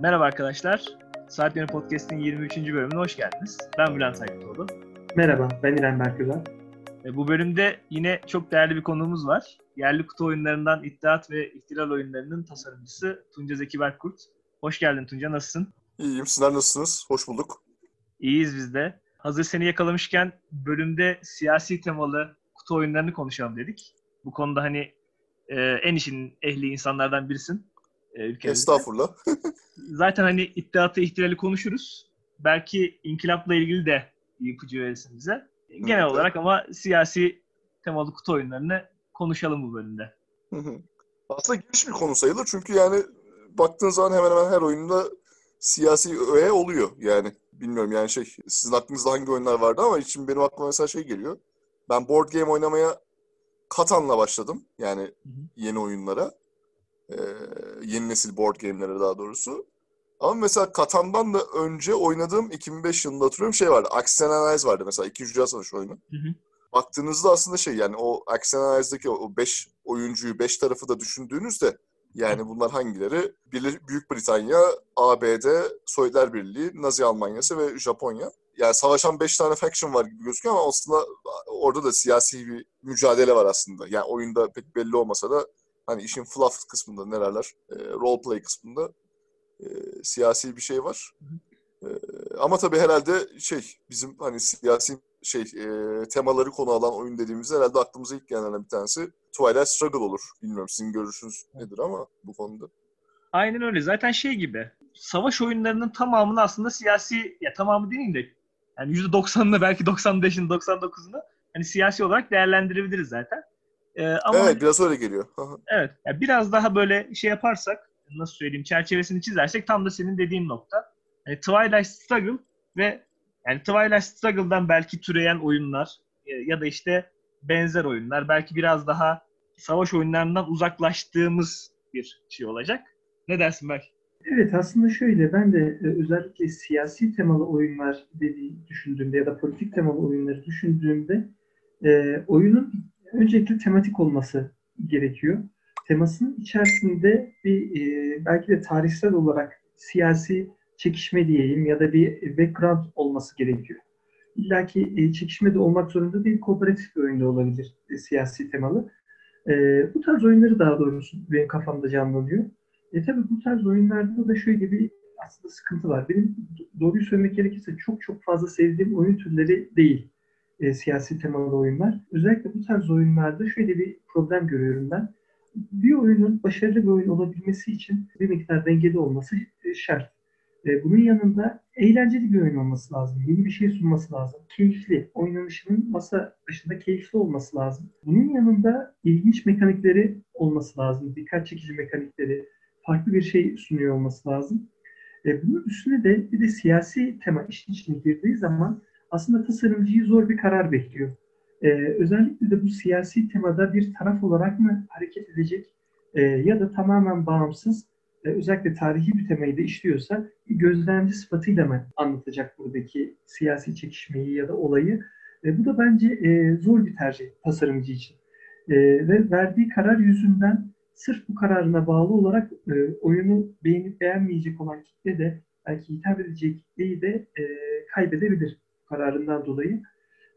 Merhaba arkadaşlar. Saat Yönü Podcast'in 23. bölümüne hoş geldiniz. Ben Bülent Aykıtoğlu. Merhaba, ben İrem Berküzer. E, bu bölümde yine çok değerli bir konuğumuz var. Yerli kutu oyunlarından İttihat ve İhtilal oyunlarının tasarımcısı Tunca Zeki Berkkurt. Hoş geldin Tunca, nasılsın? İyiyim, sizler nasılsınız? Hoş bulduk. İyiyiz biz de. Hazır seni yakalamışken bölümde siyasi temalı kutu oyunlarını konuşalım dedik. Bu konuda hani e, en işin ehli insanlardan birisin. E, ülkemizde. Estağfurullah. Zaten hani iddiatı ihtilali konuşuruz. Belki inkılapla ilgili de ipucu verirsin bize. Genel evet. olarak ama siyasi temalı kutu oyunlarını konuşalım bu bölümde. Aslında geniş bir konu sayılır çünkü yani baktığın zaman hemen hemen her oyunda siyasi öğe oluyor yani. Bilmiyorum yani şey sizin aklınızda hangi oyunlar vardı ama için benim aklıma mesela şey geliyor. Ben board game oynamaya Katan'la başladım. Yani yeni oyunlara. Ee, yeni nesil board game'lere daha doğrusu. Ama mesela Katan'dan da önce oynadığım 2005 yılında hatırlıyorum şey vardı. Action Analyze vardı mesela. İkinci Dünya Savaşı oyunu. Hı hı. Baktığınızda aslında şey yani o Action Analyze'daki o 5 oyuncuyu, 5 tarafı da düşündüğünüzde yani bunlar hangileri? Büyük Britanya, ABD, Sovyetler Birliği, Nazi Almanyası ve Japonya. Yani savaşan 5 tane faction var gibi gözüküyor ama aslında orada da siyasi bir mücadele var aslında. Yani oyunda pek belli olmasa da hani işin fluff kısmında nelerler, e, role play kısmında e, siyasi bir şey var. E, ama tabii herhalde şey bizim hani siyasi şey e, temaları konu alan oyun dediğimizde herhalde aklımıza ilk gelen bir tanesi Twilight Struggle olur. Bilmiyorum sizin görüşünüz nedir ama bu konuda. Aynen öyle. Zaten şey gibi savaş oyunlarının tamamını aslında siyasi ya tamamı değil de yani %90'ını belki 95'ini 99'unu hani siyasi olarak değerlendirebiliriz zaten. Ee, ama evet biraz öyle geliyor. evet. Yani biraz daha böyle şey yaparsak nasıl söyleyeyim çerçevesini çizersek tam da senin dediğin nokta. Yani Twilight Struggle ve yani Twilight Struggle'dan belki türeyen oyunlar e, ya da işte benzer oyunlar belki biraz daha savaş oyunlarından uzaklaştığımız bir şey olacak. Ne dersin belki? Evet aslında şöyle ben de e, özellikle siyasi temalı oyunlar dediği düşündüğümde ya da politik temalı oyunları düşündüğümde e, oyunun öncelikle tematik olması gerekiyor. Temasının içerisinde bir e, belki de tarihsel olarak siyasi çekişme diyeyim ya da bir background olması gerekiyor. İlla ki e, çekişme de olmak zorunda değil, kooperatif bir oyunda olabilir e, siyasi temalı. E, bu tarz oyunları daha doğrusu benim kafamda canlanıyor. E tabii bu tarz oyunlarda da şöyle bir aslında sıkıntı var. Benim doğruyu söylemek gerekirse çok çok fazla sevdiğim oyun türleri değil e, siyasi temalı oyunlar. Özellikle bu tarz oyunlarda şöyle bir problem görüyorum ben. Bir oyunun başarılı bir oyun olabilmesi için bir miktar dengeli olması e, şart. E, bunun yanında eğlenceli bir oyun olması lazım. Yeni bir şey sunması lazım. Keyifli, oynanışının masa başında keyifli olması lazım. Bunun yanında ilginç mekanikleri olması lazım. Dikkat çekici mekanikleri, farklı bir şey sunuyor olması lazım. E, bunun üstüne de bir de siyasi tema işin içine girdiği zaman aslında tasarımcıyı zor bir karar bekliyor. E, özellikle de bu siyasi temada bir taraf olarak mı hareket edecek e, ya da tamamen bağımsız e, özellikle tarihi bir temayı da işliyorsa gözlemci sıfatıyla mı anlatacak buradaki siyasi çekişmeyi ya da olayı? E, bu da bence e, zor bir tercih tasarımcı için. E, ve verdiği karar yüzünden sırf bu kararına bağlı olarak e, oyunu beğenip beğenmeyecek olan kitle de belki hitap edecek kitleyi de e, kaybedebilir kararından dolayı.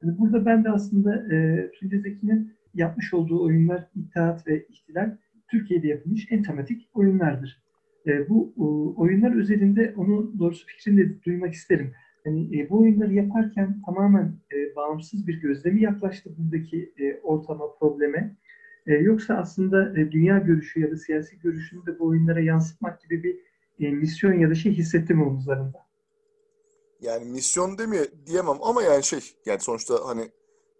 Yani burada ben de aslında e, Tunca Zeki'nin yapmış olduğu oyunlar İttihat ve İhtilal Türkiye'de yapılmış en tematik oyunlardır. E, bu e, oyunlar özelinde onu doğrusu fikrini de duymak isterim. Yani e, bu oyunları yaparken tamamen e, bağımsız bir gözlemi yaklaştı buradaki e, ortama, probleme. E, yoksa aslında e, dünya görüşü ya da siyasi görüşünü de bu oyunlara yansıtmak gibi bir e, misyon ya da şey hissettim omuzlarında. Yani misyon demiyor diyemem ama yani şey yani sonuçta hani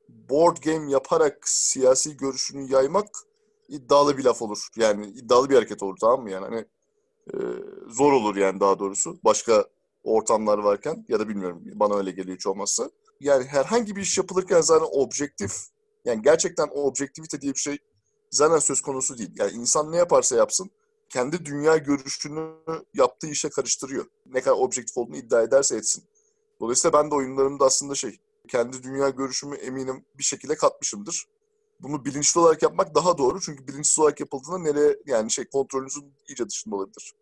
board game yaparak siyasi görüşünü yaymak iddialı bir laf olur. Yani iddialı bir hareket olur tamam mı yani hani e, zor olur yani daha doğrusu başka ortamlar varken ya da bilmiyorum bana öyle geliyor hiç olmazsa. Yani herhangi bir iş yapılırken zaten objektif yani gerçekten o objektivite diye bir şey zaten söz konusu değil. Yani insan ne yaparsa yapsın kendi dünya görüşünü yaptığı işe karıştırıyor. Ne kadar objektif olduğunu iddia ederse etsin. Dolayısıyla ben de oyunlarımda aslında şey kendi dünya görüşümü eminim bir şekilde katmışımdır. Bunu bilinçli olarak yapmak daha doğru çünkü bilinçsiz olarak yapıldığında nereye yani şey kontrolünüzün iyice dışında olabilir.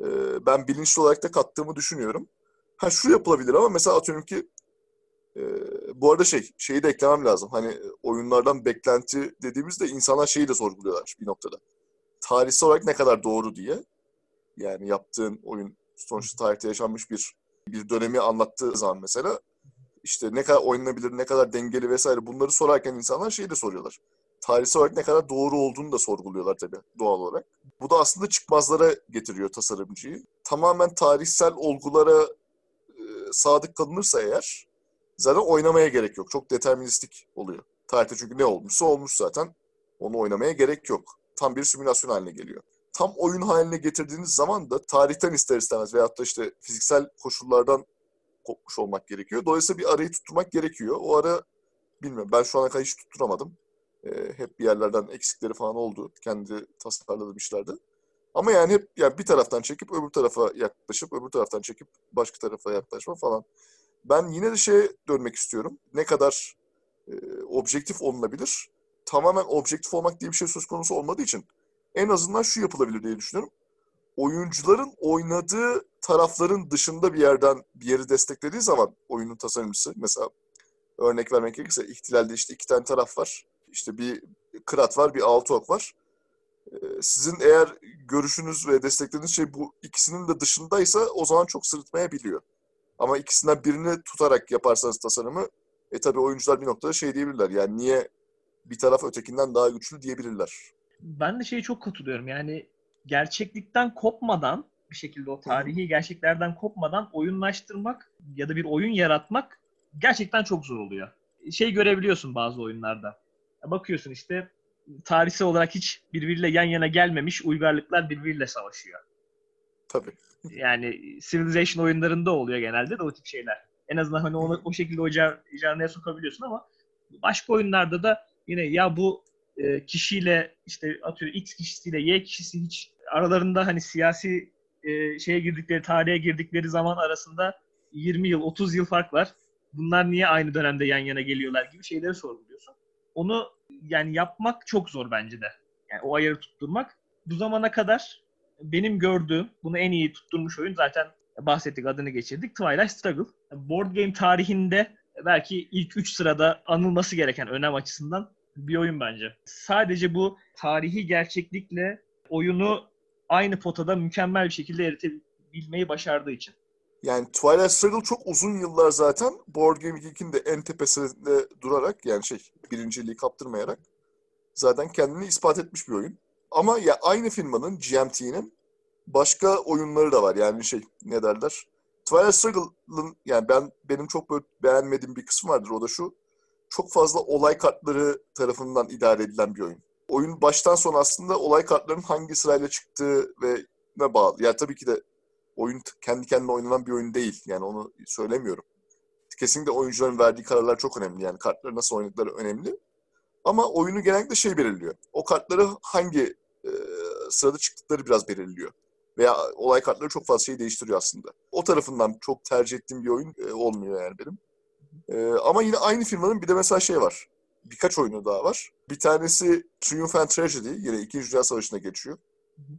e, ben bilinçli olarak da kattığımı düşünüyorum. Ha şu yapılabilir ama mesela atıyorum ki e, bu arada şey, şeyi de eklemem lazım. Hani oyunlardan beklenti dediğimizde insanlar şeyi de sorguluyorlar bir noktada. Tarihsel olarak ne kadar doğru diye. Yani yaptığın oyun sonuçta tarihte yaşanmış bir bir dönemi anlattığı zaman mesela işte ne kadar oynanabilir, ne kadar dengeli vesaire bunları sorarken insanlar şeyi de soruyorlar. Tarihsel olarak ne kadar doğru olduğunu da sorguluyorlar tabii doğal olarak. Bu da aslında çıkmazlara getiriyor tasarımcıyı. Tamamen tarihsel olgulara e, sadık kalınırsa eğer zaten oynamaya gerek yok. Çok deterministik oluyor. Tarihte çünkü ne olmuşsa olmuş zaten. Onu oynamaya gerek yok. Tam bir simülasyon haline geliyor. Tam oyun haline getirdiğiniz zaman da tarihten ister istemez veyahut da işte fiziksel koşullardan kopmuş olmak gerekiyor. Dolayısıyla bir arayı tutturmak gerekiyor. O ara bilmiyorum ben şu ana kadar hiç tutturamadım. Ee, hep bir yerlerden eksikleri falan oldu. Kendi tasarladığım işlerde. Ama yani hep yani bir taraftan çekip öbür tarafa yaklaşıp öbür taraftan çekip başka tarafa yaklaşma falan. Ben yine de şeye dönmek istiyorum. Ne kadar e, objektif olunabilir? Tamamen objektif olmak diye bir şey söz konusu olmadığı için en azından şu yapılabilir diye düşünüyorum. Oyuncuların oynadığı tarafların dışında bir yerden bir yeri desteklediği zaman oyunun tasarımcısı mesela örnek vermek gerekirse ihtilalde işte iki tane taraf var. İşte bir kırat var, bir altı ok var. Ee, sizin eğer görüşünüz ve desteklediğiniz şey bu ikisinin de dışındaysa o zaman çok sırıtmayabiliyor. Ama ikisinden birini tutarak yaparsanız tasarımı e tabi oyuncular bir noktada şey diyebilirler. Yani niye bir taraf ötekinden daha güçlü diyebilirler. Ben de şeye çok katılıyorum. Yani gerçeklikten kopmadan bir şekilde o tarihi gerçeklerden kopmadan oyunlaştırmak ya da bir oyun yaratmak gerçekten çok zor oluyor. Şey görebiliyorsun bazı oyunlarda. Bakıyorsun işte tarihsel olarak hiç birbiriyle yan yana gelmemiş uygarlıklar birbiriyle savaşıyor. Tabii. Yani Civilization oyunlarında oluyor genelde de o tip şeyler. En azından hani onu o şekilde o canlıya sokabiliyorsun ama başka oyunlarda da yine ya bu e, kişiyle işte atıyor X kişisiyle Y kişisi hiç aralarında hani siyasi e, şeye girdikleri, tarihe girdikleri zaman arasında 20 yıl, 30 yıl fark var. Bunlar niye aynı dönemde yan yana geliyorlar gibi şeyleri sorguluyorsun. Onu yani yapmak çok zor bence de. Yani o ayarı tutturmak. Bu zamana kadar benim gördüğüm, bunu en iyi tutturmuş oyun zaten bahsettik, adını geçirdik. Twilight Struggle. Board game tarihinde belki ilk 3 sırada anılması gereken önem açısından bir oyun bence. Sadece bu tarihi gerçeklikle oyunu aynı potada mükemmel bir şekilde eritebilmeyi başardığı için. Yani Twilight Struggle çok uzun yıllar zaten Board Game Geek'in de en tepesinde durarak yani şey birinciliği kaptırmayarak zaten kendini ispat etmiş bir oyun. Ama ya aynı firmanın GMT'nin başka oyunları da var. Yani şey ne derler? Twilight Struggle'ın yani ben benim çok böyle beğenmediğim bir kısmı vardır. O da şu. Çok fazla olay kartları tarafından idare edilen bir oyun. Oyun baştan sona aslında olay kartlarının hangi sırayla çıktığı ve ne bağlı. Yani tabii ki de oyun kendi kendine oynanan bir oyun değil. Yani onu söylemiyorum. Kesinlikle oyuncuların verdiği kararlar çok önemli. Yani kartları nasıl oynadıkları önemli. Ama oyunu genellikle şey belirliyor. O kartları hangi e, sırada çıktıkları biraz belirliyor. Veya olay kartları çok fazla şey değiştiriyor aslında. O tarafından çok tercih ettiğim bir oyun e, olmuyor yani benim. E, ama yine aynı firmanın bir de mesela şey var. Birkaç oyunu daha var. Bir tanesi Triumph and Tragedy. Yine İkinci Dünya Savaşı'nda geçiyor.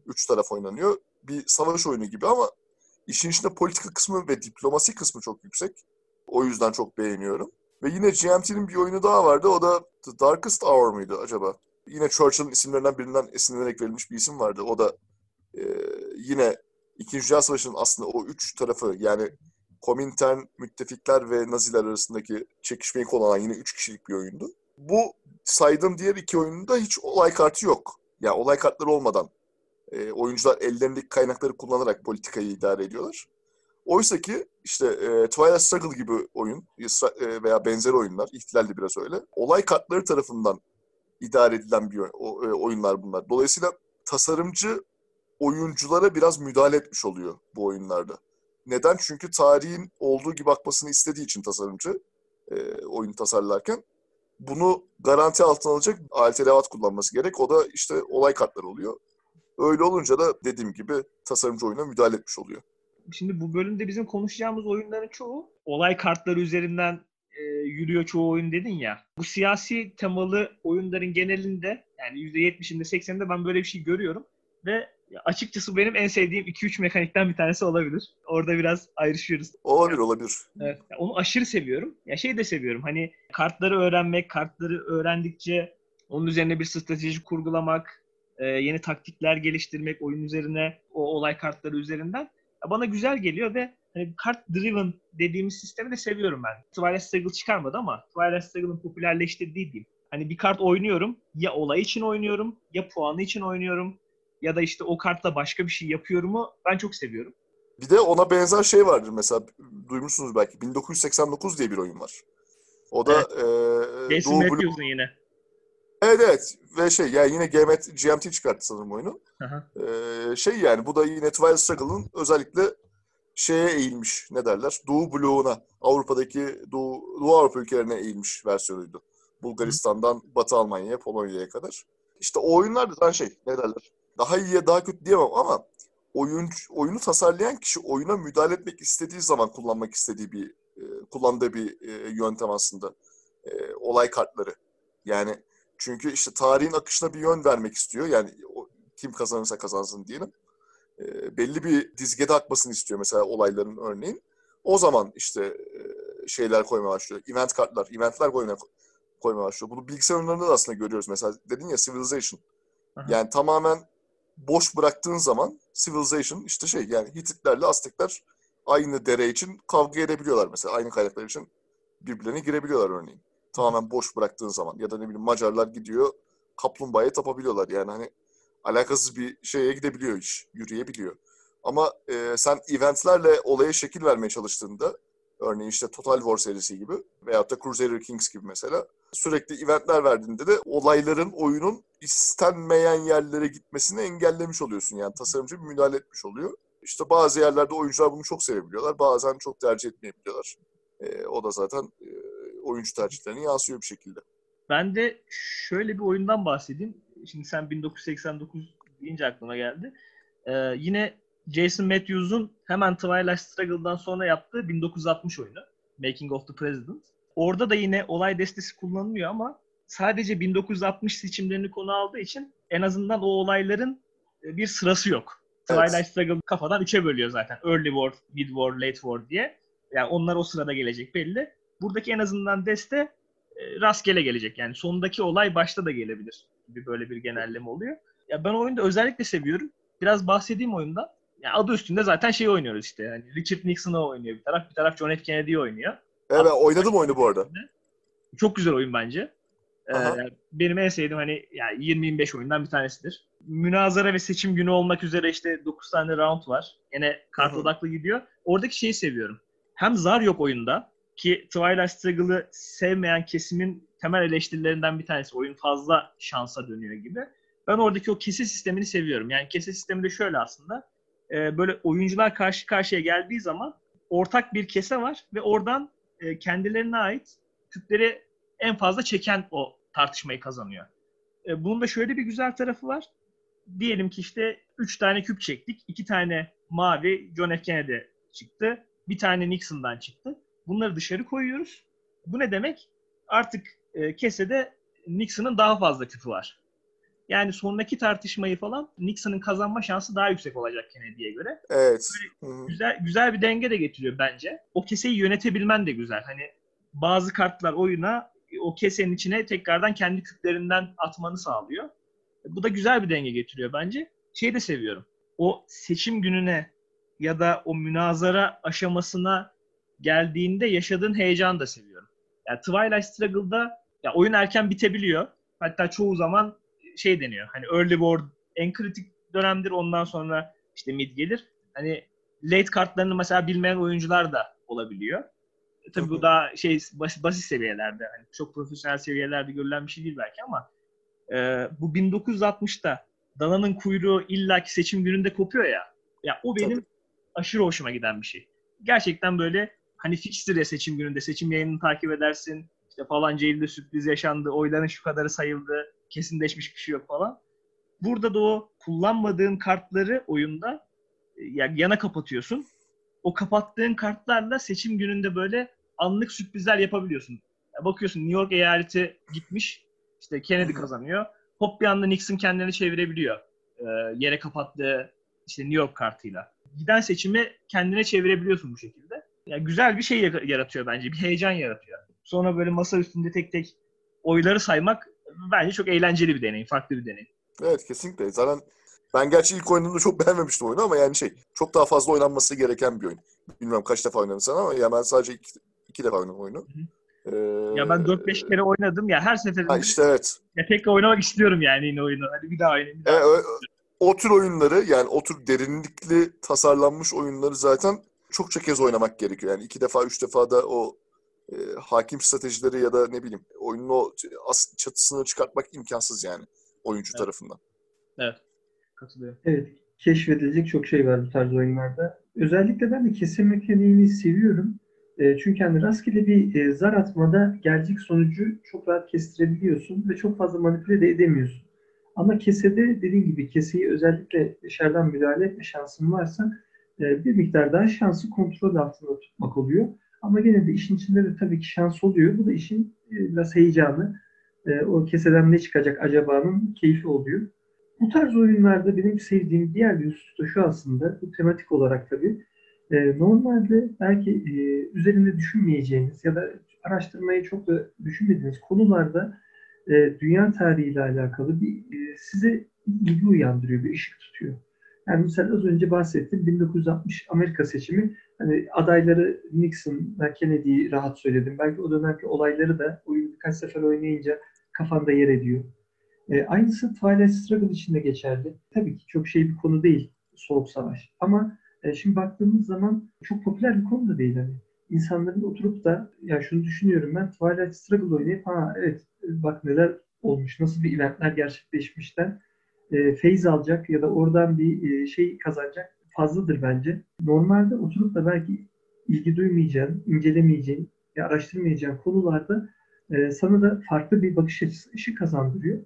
Üç taraf oynanıyor. Bir savaş oyunu gibi ama işin içinde politika kısmı ve diplomasi kısmı çok yüksek. O yüzden çok beğeniyorum. Ve yine GMT'nin bir oyunu daha vardı. O da The Darkest Hour mıydı acaba? Yine Churchill'ın isimlerinden birinden esinlenerek verilmiş bir isim vardı. O da e, yine İkinci Dünya Savaşı'nın aslında o üç tarafı yani Komintern, müttefikler ve Naziler arasındaki çekişmeyi konu yine üç kişilik bir oyundu. Bu saydığım diğer iki oyunda hiç olay kartı yok. Yani olay kartları olmadan e, oyuncular ellerindeki kaynakları kullanarak politikayı idare ediyorlar. Oysa ki işte e, Twilight Struggle gibi oyun e, veya benzer oyunlar, ihtilal de biraz öyle. Olay kartları tarafından idare edilen bir o, e, oyunlar bunlar. Dolayısıyla tasarımcı oyunculara biraz müdahale etmiş oluyor bu oyunlarda. Neden? Çünkü tarihin olduğu gibi akmasını istediği için tasarımcı e, oyun tasarlarken bunu garanti altına alacak alternatif kullanması gerek. O da işte olay kartları oluyor. Öyle olunca da dediğim gibi tasarımcı oyuna müdahale etmiş oluyor. Şimdi bu bölümde bizim konuşacağımız oyunların çoğu olay kartları üzerinden e, yürüyor çoğu oyun dedin ya. Bu siyasi temalı oyunların genelinde yani %70'inde 80'inde ben böyle bir şey görüyorum. ve açıkçası benim en sevdiğim 2-3 mekanikten bir tanesi olabilir. Orada biraz ayrışıyoruz. Olabilir olabilir. Evet. Onu aşırı seviyorum. Ya şey de seviyorum. Hani kartları öğrenmek, kartları öğrendikçe onun üzerine bir strateji kurgulamak, e, yeni taktikler geliştirmek oyun üzerine, o olay kartları üzerinden ya bana güzel geliyor ve hani kart driven dediğimiz sistemi de seviyorum ben. Twilight Struggle çıkarmadı ama Twilight Struggle'ın popülerleştirdiği diyeyim. Hani bir kart oynuyorum, ya olay için oynuyorum, ya puanı için oynuyorum, ya da işte o kartla başka bir şey yapıyorumu ben çok seviyorum. Bir de ona benzer şey vardır mesela duymuşsunuz belki 1989 diye bir oyun var. O da evet. e, Jason Matthews'un yine. Evet evet ve şey yani yine GMT, GMT çıkarttı sanırım oyunu. Ee, şey yani bu da yine Twilight Struggle'ın özellikle şeye eğilmiş ne derler Doğu bloğuna Avrupa'daki Doğu, Doğu Avrupa ülkelerine eğilmiş versiyonuydu. Bulgaristan'dan Batı Almanya'ya Polonya'ya kadar. İşte o oyunlar da şey ne derler daha iyiye daha kötü diyemem ama oyun oyunu tasarlayan kişi oyuna müdahale etmek istediği zaman kullanmak istediği bir e, kullandığı bir e, yöntem aslında. E, olay kartları. Yani çünkü işte tarihin akışına bir yön vermek istiyor. Yani o, kim kazanırsa kazansın diyelim. E, belli bir dizgede akmasını istiyor mesela olayların örneğin. O zaman işte e, şeyler koymaya başlıyor. Event kartlar, eventler koymaya, koymaya başlıyor. Bunu bilgisayar oyunlarında da aslında görüyoruz. Mesela dedin ya Civilization. Aha. Yani tamamen boş bıraktığın zaman Civilization işte şey yani Hititlerle Aztekler aynı dere için kavga edebiliyorlar mesela. Aynı kaynaklar için birbirlerine girebiliyorlar örneğin. Tamamen boş bıraktığın zaman. Ya da ne bileyim Macarlar gidiyor kaplumbağaya tapabiliyorlar. Yani hani alakasız bir şeye gidebiliyor iş. Yürüyebiliyor. Ama e, sen eventlerle olaya şekil vermeye çalıştığında örneğin işte Total War serisi gibi veyahut da Crusader Kings gibi mesela sürekli eventler verdiğinde de olayların oyunun istenmeyen yerlere gitmesini engellemiş oluyorsun. Yani tasarımcı bir müdahale etmiş oluyor. İşte bazı yerlerde oyuncular bunu çok sevebiliyorlar. Bazen çok tercih etmeyebiliyorlar. E, o da zaten e, oyuncu tercihlerine yansıyor bir şekilde. Ben de şöyle bir oyundan bahsedeyim. Şimdi sen 1989 deyince aklıma geldi. Ee, yine Jason Matthews'un hemen Twilight Struggle'dan sonra yaptığı 1960 oyunu. Making of the President. Orada da yine olay destesi kullanılıyor ama sadece 1960 seçimlerini konu aldığı için en azından o olayların e, bir sırası yok. Evet. Twilight Struggle kafadan üçe bölüyor zaten. Early War, Mid War, Late War diye. Yani onlar o sırada gelecek belli. Buradaki en azından deste e, rastgele gelecek. Yani sondaki olay başta da gelebilir gibi böyle bir genelleme oluyor. Ya ben oyunda özellikle seviyorum. Biraz bahsedeyim oyundan. Yani adı üstünde zaten şey oynuyoruz işte. Yani Richard Nixon'ı oynuyor bir taraf, bir taraf John F. Kennedy'yi oynuyor. Evet oynadım oyunu bu arada. Çok güzel oyun bence. Ee, benim en sevdiğim hani yani 20-25 oyundan bir tanesidir. Münazara ve seçim günü olmak üzere işte 9 tane round var. Yine kart odaklı gidiyor. Oradaki şeyi seviyorum. Hem zar yok oyunda ki Twilight Struggle'ı sevmeyen kesimin temel eleştirilerinden bir tanesi. Oyun fazla şansa dönüyor gibi. Ben oradaki o kese sistemini seviyorum. Yani kese sistemi de şöyle aslında. E, böyle oyuncular karşı karşıya geldiği zaman ortak bir kese var ve oradan e, kendilerine ait küpleri en fazla çeken o tartışmayı kazanıyor. E, bunun da şöyle bir güzel tarafı var. Diyelim ki işte 3 tane küp çektik. 2 tane mavi John F. Kennedy çıktı. Bir tane Nixon'dan çıktı. Bunları dışarı koyuyoruz. Bu ne demek? Artık e, kesede Nixon'ın daha fazla küpü var. Yani sonraki tartışmayı falan Nixon'ın kazanma şansı daha yüksek olacak Kennedy'ye göre. Evet. güzel güzel bir denge de getiriyor bence. O keseyi yönetebilmen de güzel. Hani bazı kartlar oyuna o kesenin içine tekrardan kendi küplerinden atmanı sağlıyor. Bu da güzel bir denge getiriyor bence. Şeyi de seviyorum. O seçim gününe ya da o münazara aşamasına geldiğinde yaşadığın heyecanı da seviyorum. Yani Twilight Struggle'da ya oyun erken bitebiliyor. Hatta çoğu zaman şey deniyor. Hani early war en kritik dönemdir. Ondan sonra işte mid gelir. Hani late kartlarını mesela bilmeyen oyuncular da olabiliyor. E, tabii bu daha şey basit, basit seviyelerde. Hani çok profesyonel seviyelerde görülen bir şey değil belki ama e, bu 1960'ta dananın kuyruğu illaki seçim gününde kopuyor ya. Ya o benim tabii. aşırı hoşuma giden bir şey. Gerçekten böyle hani fixtir ya seçim gününde. Seçim yayınını takip edersin. İşte falanca ilde sürpriz yaşandı. Oyların şu kadarı sayıldı. Kesinleşmiş bir şey yok falan. Burada da o kullanmadığın kartları oyunda e, yani yana kapatıyorsun. O kapattığın kartlarla seçim gününde böyle anlık sürprizler yapabiliyorsun. Ya bakıyorsun New York eyaleti gitmiş. İşte Kennedy kazanıyor. Hop bir anda Nixon kendini çevirebiliyor. e, yere kapattığı işte New York kartıyla. Giden seçimi kendine çevirebiliyorsun bu şekilde. Yani güzel bir şey yaratıyor bence. Bir heyecan yaratıyor. Sonra böyle masa üstünde tek tek oyları saymak bence çok eğlenceli bir deneyim. Farklı bir deneyim. Evet kesinlikle. Zaten ben gerçi ilk oynadığımda çok beğenmemiştim oyunu ama yani şey çok daha fazla oynanması gereken bir oyun. Bilmiyorum kaç defa oynadın sen ama ya ben sadece iki, iki defa oynadım oyunu. Ee, ya ben 4-5 kere oynadım ya her seferinde ha işte evet. ya tekrar oynamak istiyorum yani yine oyunu. Hadi bir daha oynayayım. Bir daha evet, o, o tür oyunları yani o tür derinlikli tasarlanmış oyunları zaten çok çok kez oynamak gerekiyor. Yani iki defa, üç defa da o e, hakim stratejileri ya da ne bileyim oyunun o as çatısını çıkartmak imkansız yani oyuncu evet. tarafından. Evet. Katılıyorum. Evet. Keşfedilecek çok şey var bu tarz oyunlarda. Özellikle ben de kesim mekaniğini seviyorum. E, çünkü hani rastgele bir e, zar atmada gelecek sonucu çok rahat kestirebiliyorsun ve çok fazla manipüle de edemiyorsun. Ama kesede dediğim gibi keseyi özellikle dışarıdan müdahale etme şansın varsa e, bir miktar daha şansı kontrol altında tutmak oluyor. Ama gene de işin içinde de tabii ki şans oluyor. Bu da işin e, biraz heyecanı. E, o keseden ne çıkacak acabanın keyfi oluyor. Bu tarz oyunlarda benim sevdiğim diğer bir husus da şu aslında, bu tematik olarak tabii. E, normalde belki üzerinde düşünmeyeceğiniz ya da araştırmayı çok da düşünmediğiniz konularda dünya tarihiyle alakalı bir size ilgi uyandırıyor, bir ışık tutuyor. Yani mesela az önce bahsettim 1960 Amerika seçimi hani adayları Nixon ve Kennedy'yi rahat söyledim. Belki o dönemki olayları da oyunu birkaç sefer oynayınca kafanda yer ediyor. E, aynısı Twilight Struggle için de geçerli. Tabii ki çok şey bir konu değil Soğuk Savaş. Ama e, şimdi baktığımız zaman çok popüler bir konu da değil. Hani insanların oturup da ya şunu düşünüyorum ben Twilight Struggle oynayıp ha evet bak neler olmuş, nasıl bir eventler gerçekleşmişten e, feyiz alacak ya da oradan bir e, şey kazanacak fazladır bence. Normalde oturup da belki ilgi duymayacağın, incelemeyeceğin, ya araştırmayacağın konularda e, sana da farklı bir bakış açısı ışık kazandırıyor.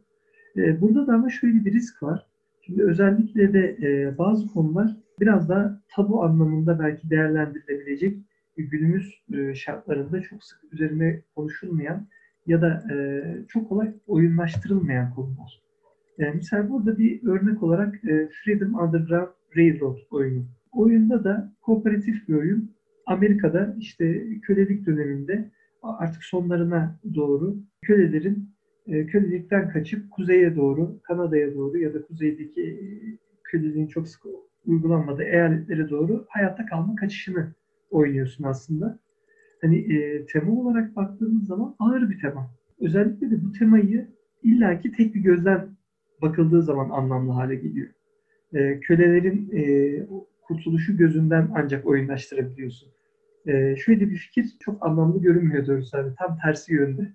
E, burada da ama şöyle bir risk var. Şimdi özellikle de e, bazı konular biraz daha tabu anlamında belki değerlendirilebilecek günümüz e, şartlarında çok sık üzerine konuşulmayan ya da e, çok kolay oyunlaştırılmayan konular. Yani mesela burada bir örnek olarak e, Freedom Underground Railroad oyunu. Oyunda da kooperatif bir oyun. Amerika'da işte kölelik döneminde artık sonlarına doğru kölelerin e, kölelikten kaçıp kuzeye doğru, Kanada'ya doğru ya da kuzeydeki e, köleliğin çok sık uygulanmadığı eyaletlere doğru hayatta kalma kaçışını oynuyorsun aslında. Hani e, tema olarak baktığımız zaman ağır bir tema. Özellikle de bu temayı illaki tek bir gözden bakıldığı zaman anlamlı hale geliyor. E, kölelerin e, kurtuluşu gözünden ancak oyunlaştırabiliyorsun. E, şöyle bir fikir çok anlamlı görünmüyor doğrusu. Yani tam tersi yönde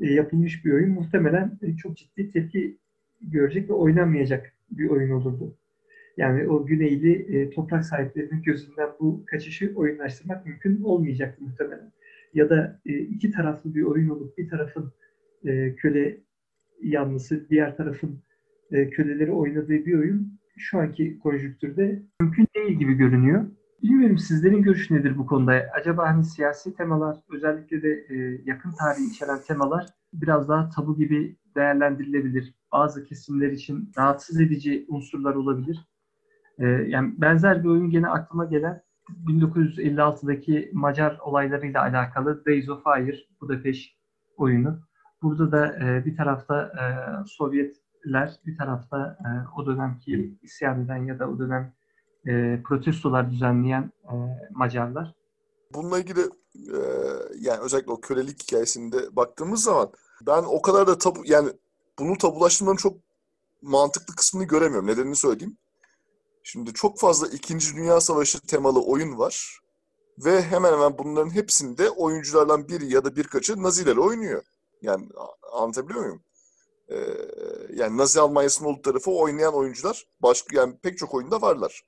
e, yapılmış bir oyun muhtemelen e, çok ciddi tepki görecek ve oynanmayacak bir oyun olurdu. Yani o güneyli e, toprak sahiplerinin gözünden bu kaçışı oyunlaştırmak mümkün olmayacak muhtemelen. Ya da e, iki taraflı bir oyun olup bir tarafın e, köle yanlısı, diğer tarafın e, köleleri oynadığı bir oyun şu anki konjüktürde mümkün değil gibi görünüyor. Bilmiyorum sizlerin görüşü nedir bu konuda? Acaba hani siyasi temalar, özellikle de e, yakın tarihi içeren temalar biraz daha tabu gibi değerlendirilebilir. Bazı kesimler için rahatsız edici unsurlar olabilir. E, yani benzer bir oyun gene aklıma gelen 1956'daki Macar olaylarıyla alakalı Days of Fire, Budapest oyunu. Burada da e, bir tarafta e, Sovyetler, bir tarafta e, o dönemki isyan eden ya da o dönem e, protestolar düzenleyen e, Macarlar. Bununla ilgili e, yani özellikle o kölelik hikayesinde baktığımız zaman ben o kadar da tabu yani bunu tabulaştırmanın çok mantıklı kısmını göremiyorum. Nedenini söyleyeyim. Şimdi çok fazla İkinci Dünya Savaşı temalı oyun var ve hemen hemen bunların hepsinde oyunculardan biri ya da birkaçı Naziler oynuyor. Yani anlatabiliyor muyum? Ee, yani Nazi Almanya'sının olduğu tarafı oynayan oyuncular başka yani pek çok oyunda varlar.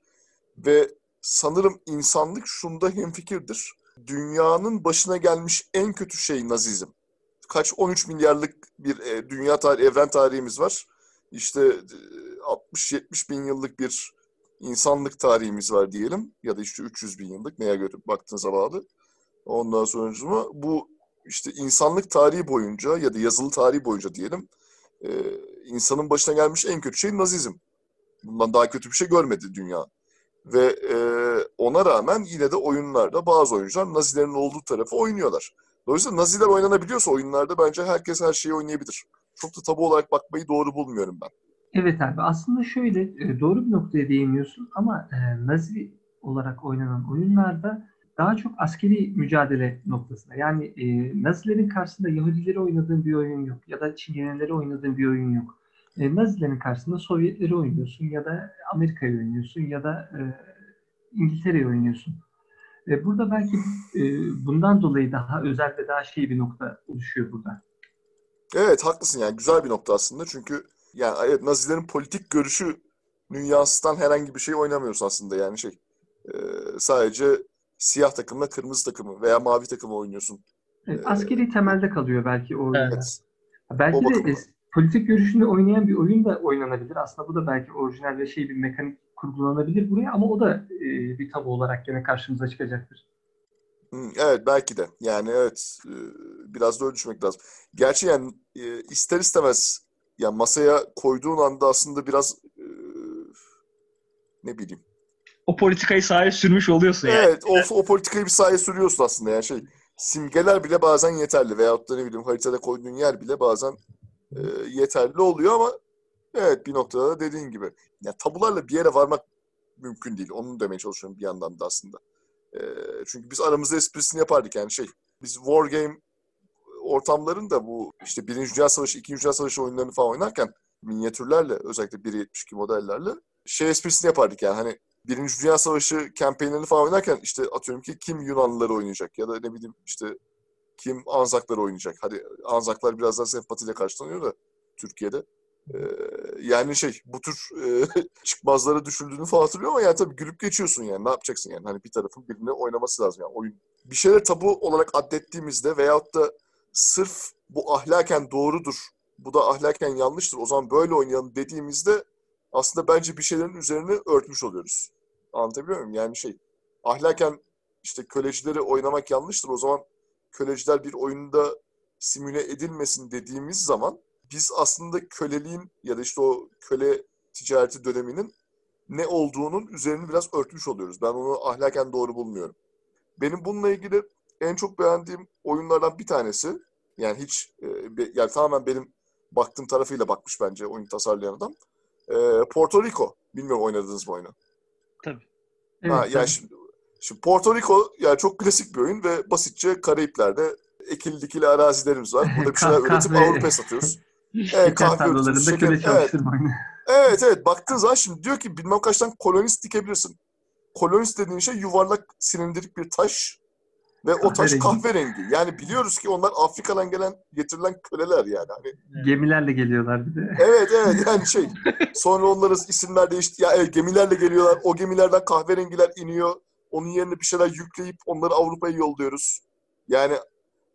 Ve sanırım insanlık şunda hemfikirdir. Dünyanın başına gelmiş en kötü şey Nazizm. Kaç 13 milyarlık bir e, dünya tarihi, evren tarihimiz var. İşte e, 60-70 bin yıllık bir insanlık tarihimiz var diyelim. Ya da işte 300 bin yıllık neye göre baktığınız bağlı. Ondan sonra bu işte insanlık tarihi boyunca ya da yazılı tarihi boyunca diyelim e, insanın başına gelmiş en kötü şey Nazizm. Bundan daha kötü bir şey görmedi dünya. Ve e, ona rağmen yine de oyunlarda bazı oyuncular Nazilerin olduğu tarafı oynuyorlar. Dolayısıyla Naziler oynanabiliyorsa oyunlarda bence herkes her şeyi oynayabilir. Çok da tabu olarak bakmayı doğru bulmuyorum ben. Evet abi aslında şöyle e, doğru bir noktaya değiniyorsun ama e, Nazi olarak oynanan oyunlarda daha çok askeri mücadele noktasında. Yani e, Nazilerin karşısında Yahudileri oynadığın bir oyun yok ya da Çingeneleri oynadığın bir oyun yok. E, Nazilerin karşısında Sovyetleri oynuyorsun ya da Amerika'yı oynuyorsun ya da e, İngiltere'yi oynuyorsun. E, burada belki e, bundan dolayı daha özel ve daha şey bir nokta oluşuyor burada. Evet haklısın yani güzel bir nokta aslında çünkü yani evet Nazilerin politik görüşü yansıtan herhangi bir şey oynamıyoruz aslında yani şey e, sadece siyah takımla kırmızı takımı veya mavi takımı oynuyorsun. Evet, askeri temelde kalıyor belki o oyunlar. Evet. Belki O de bakımdan. e, politik görüşünde oynayan bir oyun da oynanabilir. Aslında bu da belki orijinal ve şey bir mekanik kurgulanabilir buraya ama o da e, bir tabu olarak gene karşımıza çıkacaktır. Evet belki de. Yani evet e, biraz da öyle düşünmek lazım. Gerçi yani e, ister istemez ya masaya koyduğun anda aslında biraz ne bileyim. O politikayı sahaya sürmüş oluyorsun yani. Evet o, o politikayı bir sahaya sürüyorsun aslında yani şey simgeler bile bazen yeterli veyahut da ne bileyim haritada koyduğun yer bile bazen e, yeterli oluyor ama evet bir noktada da dediğin gibi ya tabularla bir yere varmak mümkün değil. Onu demeye çalışıyorum bir yandan da aslında. E, çünkü biz aramızda esprisini yapardık yani şey biz war game ortamlarında bu işte Birinci Dünya Savaşı, İkinci Dünya Savaşı oyunlarını falan oynarken minyatürlerle özellikle 1.72 modellerle şey esprisini yapardık yani hani Birinci Dünya Savaşı kampanyonlarını falan oynarken işte atıyorum ki kim Yunanlıları oynayacak ya da ne bileyim işte kim Anzakları oynayacak. Hadi Anzaklar biraz daha sempatiyle karşılanıyor da Türkiye'de. Ee, yani şey bu tür e, çıkmazlara düşüldüğünü falan hatırlıyorum ama yani tabii gülüp geçiyorsun yani ne yapacaksın yani hani bir tarafın birine oynaması lazım yani oyun. Bir şeyler tabu olarak addettiğimizde veyahut da sırf bu ahlaken doğrudur, bu da ahlaken yanlıştır o zaman böyle oynayalım dediğimizde aslında bence bir şeylerin üzerine örtmüş oluyoruz. Anlatabiliyor muyum? Yani şey ahlaken işte kölecileri oynamak yanlıştır. O zaman köleciler bir oyunda simüle edilmesin dediğimiz zaman biz aslında köleliğin ya da işte o köle ticareti döneminin ne olduğunun üzerini biraz örtmüş oluyoruz. Ben onu ahlaken doğru bulmuyorum. Benim bununla ilgili en çok beğendiğim oyunlardan bir tanesi yani hiç e, yani tamamen benim baktığım tarafıyla bakmış bence oyun tasarlayan adam. E, Porto Rico. Bilmiyorum oynadınız mı oyunu? Tabii. Evet, ha, tabii. yani şimdi, şimdi Porto Rico yani çok klasik bir oyun ve basitçe Karayipler'de ekili dikili arazilerimiz var. Burada bir şeyler üretip Avrupa'ya satıyoruz. Evet, kahve üretiyoruz, şeker- evet. Evet evet baktığın zaman şimdi diyor ki bilmem kaç tane kolonist dikebilirsin. Kolonist dediğin şey yuvarlak silindirik bir taş ve o taş Kahverengi. Yani biliyoruz ki onlar Afrika'dan gelen getirilen köleler yani. Hani Gemilerle geliyorlar bir de. Evet evet yani şey sonra onların isimler değişti. Ya evet gemilerle geliyorlar. O gemilerden kahverengiler iniyor. Onun yerine bir şeyler yükleyip onları Avrupa'ya yolluyoruz. Yani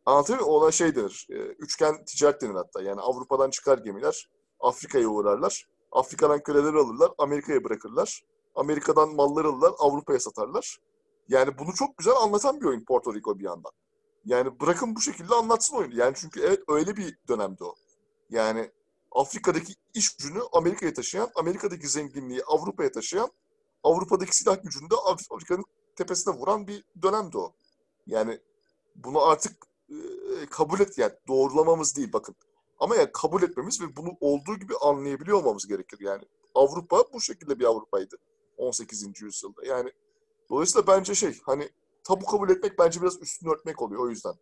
anlatabiliyor muyum? Ona şey denir. e, Üçgen ticaret denir hatta. Yani Avrupa'dan çıkar gemiler. Afrika'ya uğrarlar. Afrika'dan köleleri alırlar. Amerika'ya bırakırlar. Amerika'dan malları alırlar. Avrupa'ya satarlar. Yani bunu çok güzel anlatan bir oyun Porto Rico bir yandan. Yani bırakın bu şekilde anlatsın oyunu. Yani çünkü evet öyle bir dönemde o. Yani Afrika'daki iş gücünü Amerika'ya taşıyan, Amerika'daki zenginliği Avrupa'ya taşıyan, Avrupa'daki silah gücünü de Af- Afrika'nın tepesine vuran bir dönemdi o. Yani bunu artık e, kabul et yani doğrulamamız değil bakın. Ama yani kabul etmemiz ve bunu olduğu gibi anlayabiliyor olmamız gerekir yani. Avrupa bu şekilde bir Avrupa'ydı 18. yüzyılda. Yani dolayısıyla bence şey hani tabu kabul etmek bence biraz üstünü örtmek oluyor o yüzden.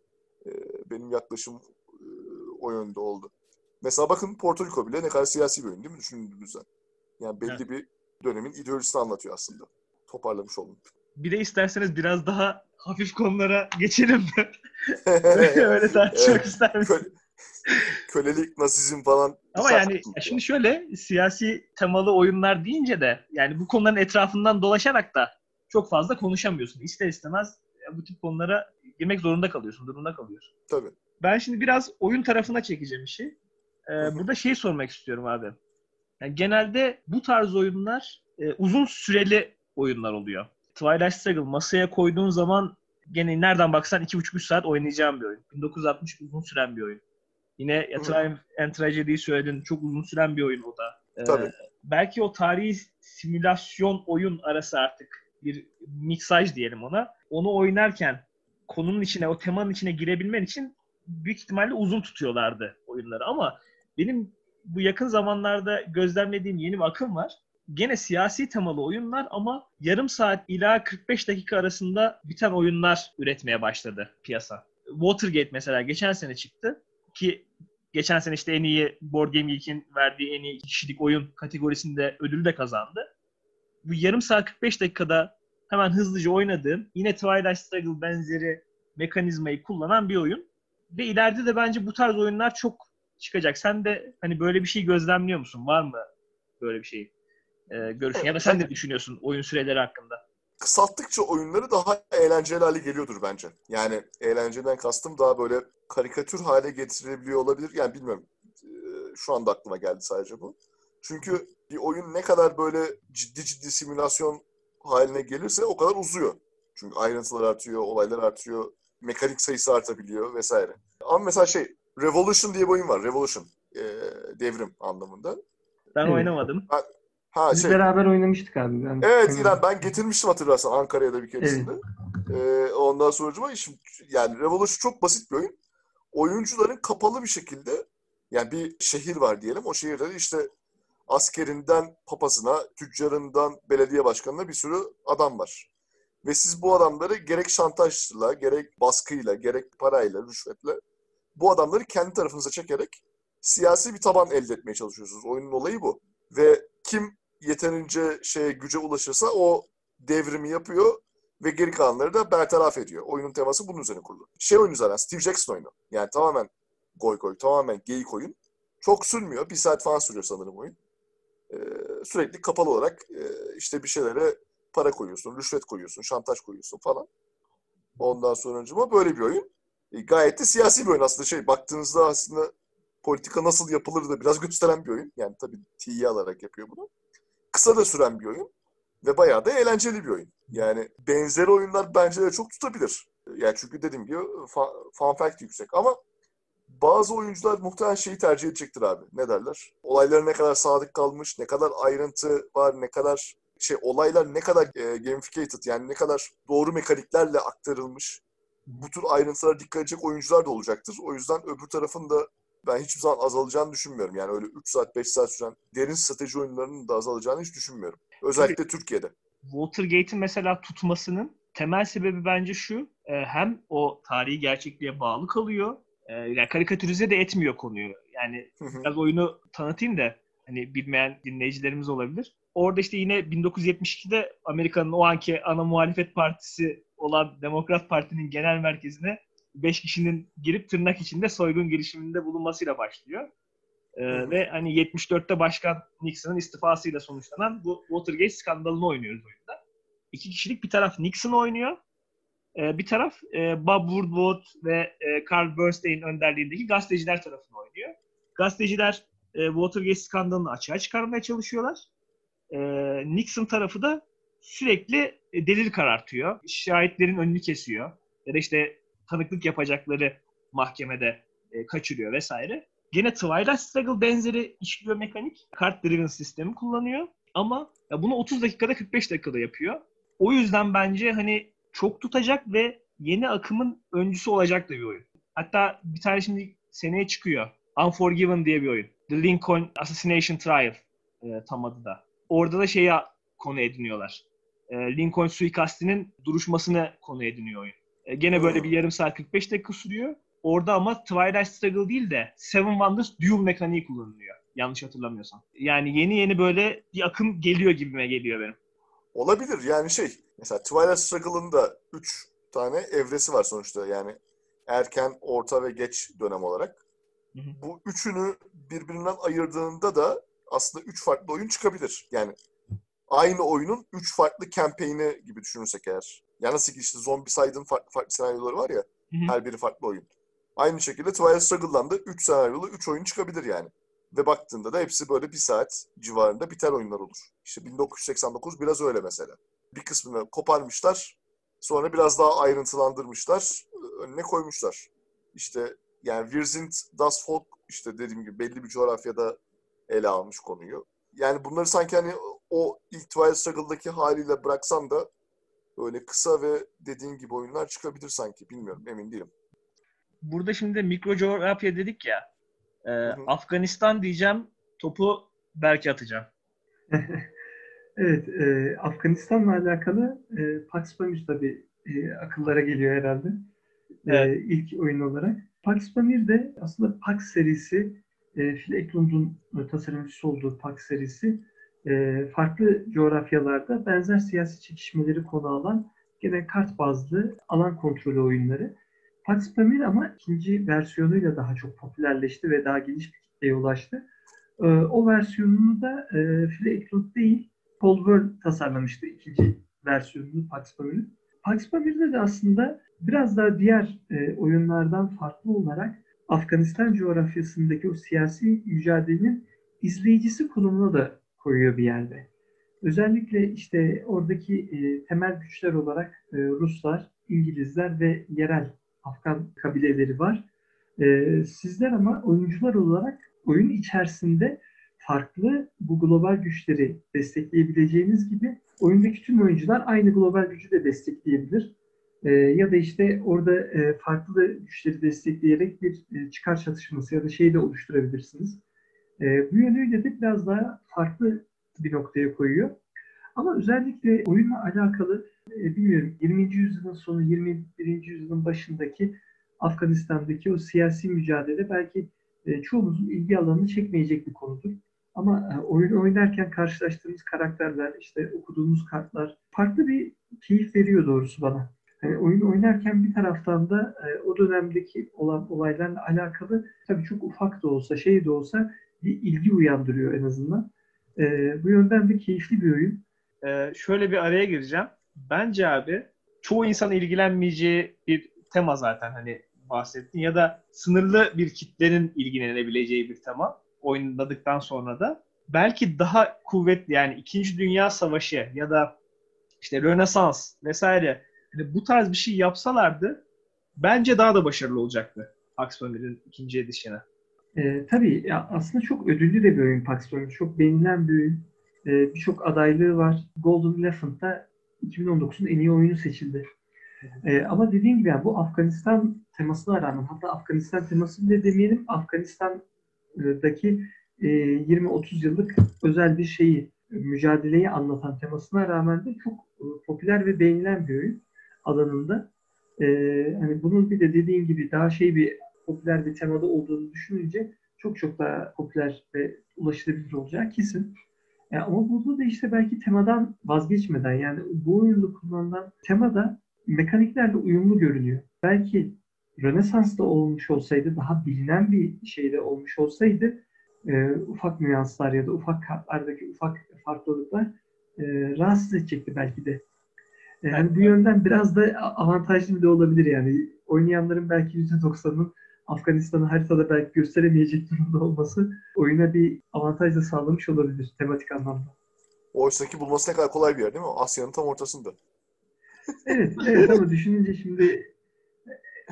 e, benim yaklaşım e, o yönde oldu. Mesela bakın Porto Rico bile ne kadar siyasi bir oyun değil mi düşündüğünüzde? Yani belli bir dönemin ideolojisini anlatıyor aslında. Toparlamış oldum. Bir de isterseniz biraz daha hafif konulara geçelim mi? Öyle tartışmak Evet. ister misin? Köle- kölelik, nasizm falan. Ama yani tutuldu. şimdi şöyle siyasi temalı oyunlar deyince de yani bu konuların etrafından dolaşarak da çok fazla konuşamıyorsun. İster istemez e, bu tip konulara girmek zorunda kalıyorsun, durumunda kalıyorsun. Tabii. Ben şimdi biraz oyun tarafına çekeceğim işi. Ee, burada şey sormak istiyorum abi. Yani genelde bu tarz oyunlar e, uzun süreli oyunlar oluyor. Twilight Struggle masaya koyduğun zaman gene nereden baksan 2,5-3 saat oynayacağım bir oyun. 1960 uzun süren bir oyun. Yine A Hı. Time and Tragedy'yi söyledin. Çok uzun süren bir oyun o da. Ee, Tabii. belki o tarihi simülasyon oyun arası artık bir miksaj diyelim ona. Onu oynarken konunun içine, o temanın içine girebilmen için büyük ihtimalle uzun tutuyorlardı oyunları. Ama benim bu yakın zamanlarda gözlemlediğim yeni bir akım var. Gene siyasi temalı oyunlar ama yarım saat ila 45 dakika arasında biten oyunlar üretmeye başladı piyasa. Watergate mesela geçen sene çıktı ki geçen sene işte en iyi Board Game Geek'in verdiği en iyi kişilik oyun kategorisinde ödül de kazandı. Bu yarım saat 45 dakikada hemen hızlıca oynadığım yine Twilight Struggle benzeri mekanizmayı kullanan bir oyun. Ve ileride de bence bu tarz oyunlar çok çıkacak. Sen de hani böyle bir şey gözlemliyor musun? Var mı böyle bir şey e, görüşün? Ya da sen de düşünüyorsun oyun süreleri hakkında? Kısalttıkça oyunları daha eğlenceli hale geliyordur bence. Yani eğlenceden kastım daha böyle karikatür hale getirebiliyor olabilir. Yani bilmiyorum. E, şu anda aklıma geldi sadece bu. Çünkü bir oyun ne kadar böyle ciddi ciddi simülasyon haline gelirse o kadar uzuyor. Çünkü ayrıntılar artıyor, olaylar artıyor, mekanik sayısı artabiliyor vesaire. Ama mesela şey Revolution diye bir oyun var. Revolution. E, devrim anlamında. Ben evet. oynamadım. Ben, ha, Biz şey, beraber oynamıştık abi. Ben evet İrem ben getirmiştim hatırlarsan Ankara'ya da bir keresinde. Evet. E, ondan sonra şimdi yani Revolution çok basit bir oyun. Oyuncuların kapalı bir şekilde yani bir şehir var diyelim. O şehirde işte askerinden papazına, tüccarından belediye başkanına bir sürü adam var. Ve siz bu adamları gerek şantajla, gerek baskıyla, gerek parayla, rüşvetle bu adamları kendi tarafınıza çekerek siyasi bir taban elde etmeye çalışıyorsunuz. Oyunun olayı bu. Ve kim yeterince şeye güce ulaşırsa o devrimi yapıyor ve geri kalanları da bertaraf ediyor. Oyunun teması bunun üzerine kurulu. Şey oyunu zaten Steve Jackson oyunu. Yani tamamen goy goy, tamamen geyik oyun. Çok sürmüyor. Bir saat falan sürüyor sanırım oyun. Ee, sürekli kapalı olarak e, işte bir şeylere para koyuyorsun, rüşvet koyuyorsun, şantaj koyuyorsun falan. Ondan sonra böyle bir oyun. E, gayet de siyasi bir oyun aslında. Şey baktığınızda aslında politika nasıl yapılır da biraz gösteren bir oyun. Yani tabii T'yi alarak yapıyor bunu. Kısa da süren bir oyun. Ve bayağı da eğlenceli bir oyun. Yani benzeri oyunlar bence de çok tutabilir. Yani çünkü dediğim gibi fun fact yüksek. Ama bazı oyuncular muhtemelen şeyi tercih edecektir abi. Ne derler? Olaylara ne kadar sadık kalmış, ne kadar ayrıntı var, ne kadar şey olaylar ne kadar e, gamificated yani ne kadar doğru mekaniklerle aktarılmış. Bu tür ayrıntılara dikkat edecek oyuncular da olacaktır. O yüzden öbür tarafın da ben hiçbir zaman azalacağını düşünmüyorum. Yani öyle 3 saat 5 saat süren derin strateji oyunlarının da azalacağını hiç düşünmüyorum. Özellikle Tabii, Türkiye'de. Watergate'in mesela tutmasının temel sebebi bence şu. E, hem o tarihi gerçekliğe bağlı kalıyor. E, yani karikatürize de etmiyor konuyu. Yani biraz oyunu tanıtayım da hani bilmeyen dinleyicilerimiz olabilir. Orada işte yine 1972'de Amerika'nın o anki ana muhalefet partisi olan Demokrat Parti'nin genel merkezine 5 kişinin girip tırnak içinde soygun girişiminde bulunmasıyla başlıyor. Ee, ve hani 74'te Başkan Nixon'ın istifasıyla sonuçlanan bu Watergate skandalını oynuyoruz oyunda. İki kişilik bir taraf Nixon oynuyor. Ee, bir taraf e, Bob Woodward ve e, Carl Bernstein önderliğindeki gazeteciler tarafını oynuyor. Gazeteciler e, Watergate skandalını açığa çıkarmaya çalışıyorlar. E, Nixon tarafı da sürekli e, delil karartıyor. Şahitlerin önünü kesiyor. Ya da işte tanıklık yapacakları mahkemede e, kaçırıyor vesaire. Gene Twilight Struggle benzeri işliyor mekanik. Kart driven sistemi kullanıyor. Ama ya bunu 30 dakikada 45 dakikada yapıyor. O yüzden bence hani çok tutacak ve yeni akımın öncüsü olacak da bir oyun. Hatta bir tane şimdi seneye çıkıyor. Unforgiven diye bir oyun. The Lincoln Assassination Trial e, tam adı da. Orada da şeyi konu ediniyorlar. E, Lincoln suikastinin duruşmasını konu ediniyor oyun. E, gene böyle bir yarım saat 45 dakika sürüyor. Orada ama Twilight Struggle değil de Seven Wonders Duel mekaniği kullanılıyor. Yanlış hatırlamıyorsam. Yani yeni yeni böyle bir akım geliyor gibime geliyor benim. Olabilir yani şey. Mesela Twilight Struggle'ın da 3 tane evresi var sonuçta yani. Erken, orta ve geç dönem olarak. Hı hı. Bu üçünü birbirinden ayırdığında da aslında üç farklı oyun çıkabilir. Yani aynı oyunun üç farklı campaign'i gibi düşünürsek eğer. Ya nasıl ki işte Zombicide'ın farklı farklı senaryoları var ya. Hı hı. Her biri farklı oyun. Aynı şekilde Twilight Struggle'dan da 3 senaryolu 3 oyun çıkabilir yani. Ve baktığında da hepsi böyle bir saat civarında biter oyunlar olur. İşte 1989 biraz öyle mesela. Bir kısmını koparmışlar. Sonra biraz daha ayrıntılandırmışlar. Önüne koymuşlar. İşte yani Wir sind das Volk işte dediğim gibi belli bir coğrafyada ele almış konuyu. yani bunları sanki hani o ilk Twilight Struggle'daki haliyle bıraksan da böyle kısa ve dediğin gibi oyunlar çıkabilir sanki. Bilmiyorum emin değilim. Burada şimdi mikro coğrafya dedik ya. E. Afganistan diyeceğim. Topu belki atacağım. Evet, e, Afganistan'la alakalı e, Pax Pamir tabii e, akıllara geliyor herhalde. E, Evet. ilk oyun olarak. Pax Pamir de aslında Pax serisi, e, Phil Eklund'un tasarımcısı olduğu Pax serisi e, farklı coğrafyalarda benzer siyasi çekişmeleri konu alan gene kart bazlı alan kontrolü oyunları. Pax Pamir ama ikinci versiyonuyla daha çok popülerleşti ve daha geniş bir kitleye ulaştı. E, o versiyonunu da e, Phil Eklund değil, Wern tasarlamıştı ikinci versiyonunu Pax Pamir'in. Pax Pamir'de de aslında biraz daha diğer e, oyunlardan farklı olarak Afganistan coğrafyasındaki o siyasi mücadelenin izleyicisi konumuna da koyuyor bir yerde. Özellikle işte oradaki e, temel güçler olarak e, Ruslar, İngilizler ve yerel Afgan kabileleri var. E, sizler ama oyuncular olarak oyun içerisinde farklı bu global güçleri destekleyebileceğiniz gibi oyundaki tüm oyuncular aynı global gücü de destekleyebilir. Ee, ya da işte orada e, farklı güçleri destekleyerek bir e, çıkar çatışması ya da şeyi de oluşturabilirsiniz. E, bu yönüyle de biraz daha farklı bir noktaya koyuyor. Ama özellikle oyunla alakalı e, bilmiyorum 20. yüzyılın sonu 21. yüzyılın başındaki Afganistan'daki o siyasi mücadele belki e, çoğumuzun ilgi alanını çekmeyecek bir konudur. Ama e, oyun oynarken karşılaştığımız karakterler, işte okuduğumuz kartlar farklı bir keyif veriyor doğrusu bana. Yani oyun oynarken bir taraftan da e, o dönemdeki olan olaylarla alakalı tabii çok ufak da olsa, şey de olsa bir ilgi uyandırıyor en azından. E, bu yönden de keyifli bir oyun. Ee, şöyle bir araya gireceğim. Bence abi çoğu insan ilgilenmeyeceği bir tema zaten hani bahsettin ya da sınırlı bir kitlenin ilgilenebileceği bir tema oynadıktan sonra da belki daha kuvvetli yani 2. Dünya Savaşı ya da işte Rönesans vesaire hani bu tarz bir şey yapsalardı bence daha da başarılı olacaktı Pax Pamir'in ikinci edişine. E, tabii ya aslında çok ödüllü de bir oyun Pax Pamir. Çok beğenilen bir oyun. E, Birçok adaylığı var. Golden Elephant'ta 2019'un en iyi oyunu seçildi. E, ama dediğim gibi yani bu Afganistan temasına rağmen hatta Afganistan teması bile demeyelim Afganistan'daki e, 20-30 yıllık özel bir şeyi mücadeleyi anlatan temasına rağmen de çok e, popüler ve beğenilen bir oyun alanında. E, hani bunun bir de dediğim gibi daha şey bir popüler bir temada olduğunu düşününce çok çok daha popüler ve ulaşılabilir olacağı kesin. E, ama burada da işte belki temadan vazgeçmeden yani bu oyunda kullanılan temada mekaniklerle uyumlu görünüyor. Belki Rönesans'ta olmuş olsaydı, daha bilinen bir şeyde olmuş olsaydı e, ufak nüanslar ya da ufak kartlardaki ufak farklılıklar e, rahatsız edecekti belki de. E, yani bu yönden biraz da avantajlı da olabilir yani. Oynayanların belki %90'ının Afganistan'ı haritada belki gösteremeyecek durumda olması oyuna bir avantaj da sağlamış olabilir tematik anlamda. Oysa ki bulması ne kadar kolay bir yer değil mi? Asya'nın tam ortasında. Evet, evet ama düşününce şimdi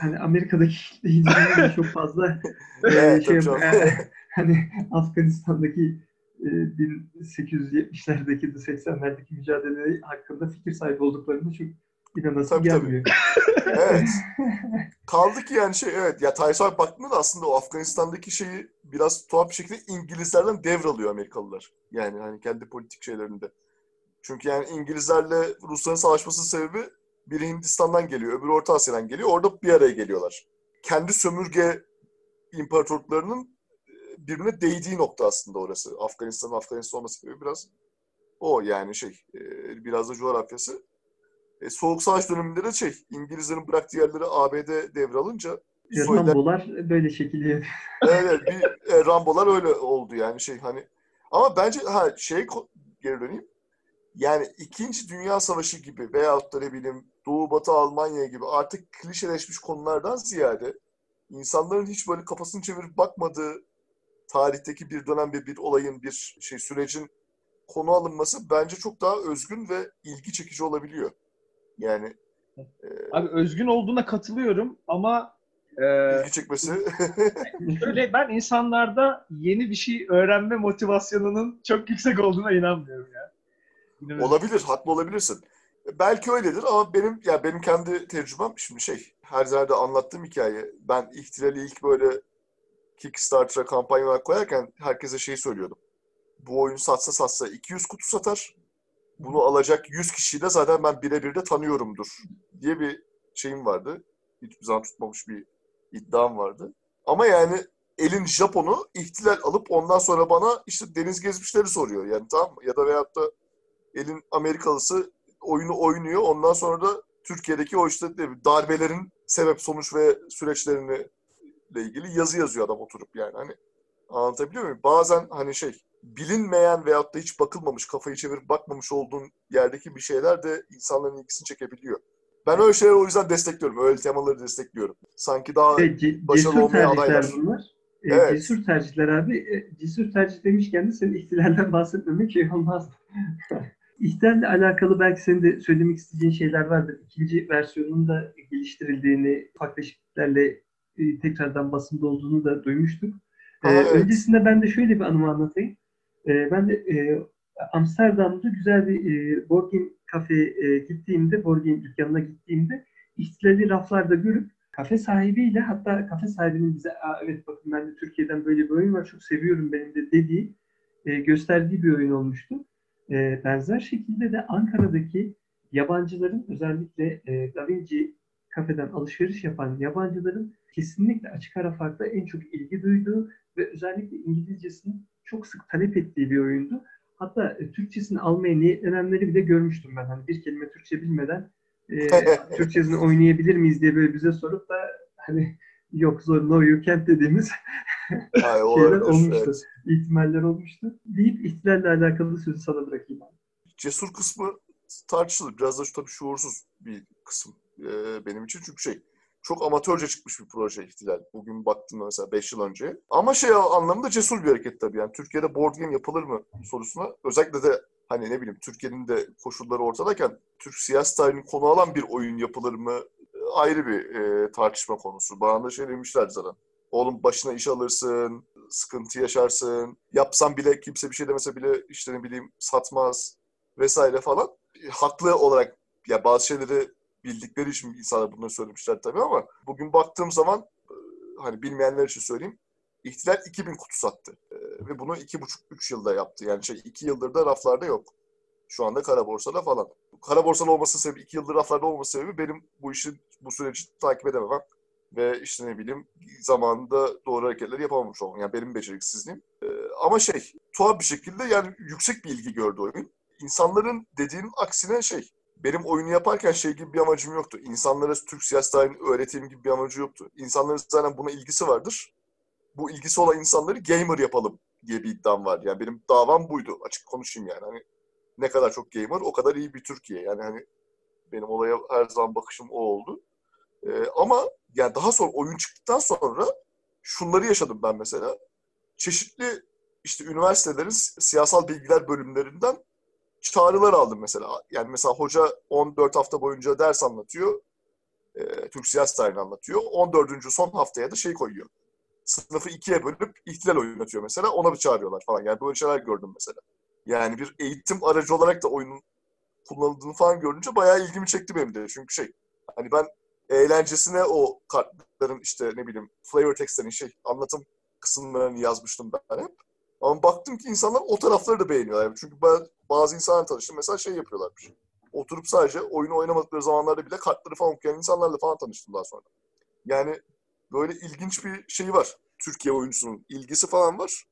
hani Amerika'daki kitleyi düşününce çok fazla e, Evet, şey, tabii canım. e, hani Afganistan'daki e, 1870'lerdeki, 80'lerdeki mücadele hakkında fikir sahibi olduklarını çok inanasım Tabii, tabii. gelmiyor. Evet. Kaldı ki yani şey evet ya tarihsel baktığında da aslında o Afganistan'daki şeyi biraz tuhaf bir şekilde İngilizlerden devralıyor Amerikalılar. Yani hani kendi politik şeylerinde. Çünkü yani İngilizlerle Rusların savaşmasının sebebi biri Hindistan'dan geliyor, öbürü Orta Asya'dan geliyor. Orada bir araya geliyorlar. Kendi sömürge imparatorluklarının e, birbirine değdiği nokta aslında orası. Afganistan'ın Afganistan olması sebebi biraz o yani şey e, biraz da coğrafyası. E, Soğuk Savaş döneminde de şey İngilizlerin bıraktığı yerleri ABD devralınca Sovyetler- Rambolar böyle şekilde evet bir e, Rambolar öyle oldu yani şey hani ama bence ha şey geri döneyim. Yani İkinci Dünya Savaşı gibi veyahut da ne bileyim Doğu Batı Almanya gibi artık klişeleşmiş konulardan ziyade insanların hiç böyle kafasını çevirip bakmadığı tarihteki bir dönem bir, bir olayın bir şey sürecin konu alınması bence çok daha özgün ve ilgi çekici olabiliyor. Yani Abi özgün olduğuna katılıyorum ama Ee, İlgi çekmesi. Şöyle ben insanlarda yeni bir şey öğrenme motivasyonunun çok yüksek olduğuna inanmıyorum ya. İnanıyorum. olabilir, haklı olabilirsin. Belki öyledir ama benim ya benim kendi tecrübem şimdi şey her yerde anlattığım hikaye. Ben ihtilali ilk böyle Kickstarter'a kampanyalar koyarken herkese şey söylüyordum. Bu oyun satsa satsa 200 kutu satar. Bunu alacak 100 kişiyi de zaten ben birebir de tanıyorumdur diye bir şeyim vardı. Hiçbir zaman tutmamış bir iddiam vardı. Ama yani elin Japon'u ihtilal alıp ondan sonra bana işte deniz gezmişleri soruyor. Yani tamam mı? Ya da veyahut da elin Amerikalısı oyunu oynuyor. Ondan sonra da Türkiye'deki o işte darbelerin sebep sonuç ve süreçlerini ile ilgili yazı yazıyor adam oturup yani. Hani anlatabiliyor muyum? Bazen hani şey bilinmeyen veyahut da hiç bakılmamış, kafayı çevirip bakmamış olduğun yerdeki bir şeyler de insanların ilgisini çekebiliyor. Ben öyle şeyleri o yüzden destekliyorum. Öyle temaları destekliyorum. Sanki daha ce- başarılı olmaya adaylar. bunlar. E, Evet. Cesur tercihler abi. E, Cesur tercih demişken de senin ihtilalden bahsetmemek şey olmazdı. İhtilalle alakalı belki senin de söylemek isteyeceğin şeyler vardır. İkinci versiyonun da geliştirildiğini, farklı değişikliklerle e, tekrardan basında olduğunu da duymuştuk. E, Ha, evet. Öncesinde ben de şöyle bir anımı anlatayım. E, ben de Amsterdam'da güzel bir game kafeye gittiğimde, game dükkanına gittiğimde ihtilali raflarda görüp kafe sahibiyle hatta kafe sahibinin bize Aa, evet bakın ben de Türkiye'den böyle bir oyun var çok seviyorum benim de dediği gösterdiği bir oyun olmuştu. E, benzer şekilde de Ankara'daki yabancıların özellikle e, Da Vinci kafeden alışveriş yapan yabancıların kesinlikle açık ara farkla en çok ilgi duyduğu ve özellikle İngilizcesini çok sık talep ettiği bir oyundu. Hatta e, Türkçesini almaya niyetlenenleri bile görmüştüm ben. Hani bir kelime Türkçe bilmeden e, Türkçesini oynayabilir miyiz diye böyle bize sorup da hani yok zor no you can't dediğimiz Yani şeyler olabilir, olmuştu. evet. ihtimaller olmuştu. Deyip ihtilalle alakalı sözü sana bırakayım. abi. Cesur kısmı tartışılır. Biraz da şu tabii şuursuz bir kısım e, benim için. Çünkü şey çok amatörce çıkmış bir proje ihtilal. Bugün baktığımda mesela 5 yıl önce. Ama şey anlamında cesur bir hareket tabii. Yani Türkiye'de board game yapılır mı sorusuna özellikle de hani ne bileyim Türkiye'nin de koşulları ortadayken Türk siyasi tarihini konu alan bir oyun yapılır mı e, ayrı bir e, tartışma konusu. Bana da şey demişler zaten. Oğlum başına iş alırsın, sıkıntı yaşarsın. Yapsan bile kimse bir şey demese bile işte ne bileyim satmaz vesaire falan. Haklı olarak ya bazı şeyleri bildikleri için insanlar bunları söylemişler tabii ama bugün baktığım zaman e, hani bilmeyenler için söyleyeyim. İhtilal 2000 kutu sattı. E, ve bunu 2,5-3 yılda yaptı. Yani şey 2 yıldır da raflarda yok. Şu anda kara borsada falan. Kara borsada olması sebebi, 2 yıldır raflarda olması sebebi benim bu işin bu süreci takip edememem. Ve işte ne bileyim zamanında doğru hareketleri yapamamış olmam. Yani benim beceriksizliğim. E, ama şey tuhaf bir şekilde yani yüksek bir ilgi gördü oyun. İnsanların dediğinin aksine şey benim oyunu yaparken şey gibi bir amacım yoktu. İnsanlara Türk siyasi tarihini öğreteyim gibi bir amacı yoktu. İnsanların zaten buna ilgisi vardır. Bu ilgisi olan insanları gamer yapalım diye bir iddiam var. Yani benim davam buydu. Açık konuşayım yani. Hani ne kadar çok gamer o kadar iyi bir Türkiye. Yani hani benim olaya her zaman bakışım o oldu. Ee, ama yani daha sonra oyun çıktıktan sonra şunları yaşadım ben mesela. Çeşitli işte üniversitelerin siyasal bilgiler bölümlerinden çağrılar aldım mesela. Yani mesela hoca 14 hafta boyunca ders anlatıyor. E, Türk siyasi tarihini anlatıyor. 14. son haftaya da şey koyuyor. Sınıfı ikiye bölüp ihtilal oynatıyor mesela. Ona bir çağırıyorlar falan. Yani böyle şeyler gördüm mesela. Yani bir eğitim aracı olarak da oyunun kullanıldığını falan görünce bayağı ilgimi çekti benim de. Çünkü şey hani ben eğlencesine o kartların işte ne bileyim flavor textlerin şey anlatım kısımlarını yazmıştım ben hep. Ama baktım ki insanlar o tarafları da beğeniyorlar. Yani çünkü ben bazı insanlarla tanıştım. Mesela şey yapıyorlarmış. Oturup sadece oyunu oynamadıkları zamanlarda bile kartları falan okuyan insanlarla falan tanıştım daha sonra. Yani böyle ilginç bir şey var. Türkiye oyuncusunun ilgisi falan var.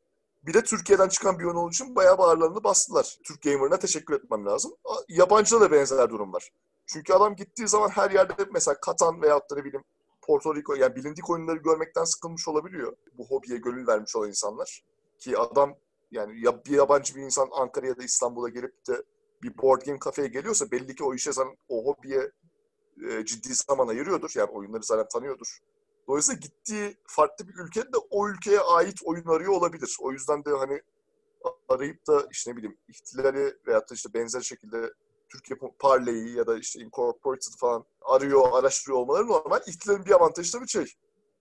Bir de Türkiye'den çıkan bir oyun olduğu için bayağı bağırlarını bastılar. Türk Gamer'ına teşekkür etmem lazım. Yabancıda da benzer durum var. Çünkü adam gittiği zaman her yerde mesela Katan veyahut da ne bileyim Porto Rico yani bilindik oyunları görmekten sıkılmış olabiliyor. Bu hobiye gönül vermiş olan insanlar. Ki adam yani ya bir yabancı bir insan Ankara'ya ya da İstanbul'a gelip de bir board game kafeye geliyorsa belli ki o işe zaten o hobiye e, ciddi zaman ayırıyordur. Yani oyunları zaten tanıyordur. Dolayısıyla gittiği farklı bir ülkede de o ülkeye ait oyun arıyor olabilir. O yüzden de hani arayıp da işte ne bileyim ihtilali veyahut da işte benzer şekilde Türkiye Parlay'i ya da işte Incorporated falan arıyor, araştırıyor olmaları normal. İhtilalin bir avantajı tabii şey.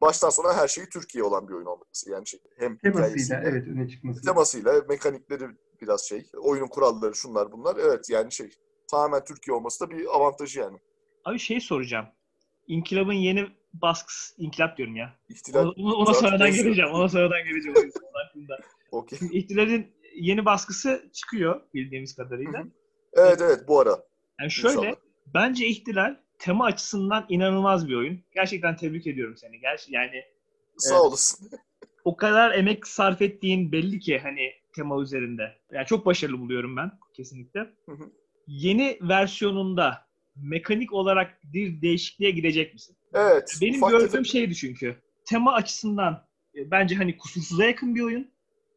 baştan sona her şeyi Türkiye olan bir oyun olması. Yani şey, hem Temasıyla evet öne çıkması. temasıyla, mekanikleri biraz şey, oyunun kuralları şunlar bunlar. Evet yani şey tamamen Türkiye olması da bir avantajı yani. Abi şey soracağım. İnkılap'ın yeni baskısı, inkılap diyorum ya. İhtilal Ona, ona sonradan geleceğim. Ona sonradan geleceğim. okey. İhtilal'in yeni baskısı çıkıyor bildiğimiz kadarıyla. Hı hı. Evet evet bu ara. Yani şöyle, İnşallah. bence İhtilal tema açısından inanılmaz bir oyun. Gerçekten tebrik ediyorum seni. Gerçi yani Sağ olasın. o kadar emek sarf ettiğin belli ki hani tema üzerinde. Yani çok başarılı buluyorum ben kesinlikle. Hı hı. Yeni versiyonunda mekanik olarak bir değişikliğe gidecek misin? Evet. Benim gördüğüm tefek- şeydi çünkü. Tema açısından e, bence hani kusursuza yakın bir oyun.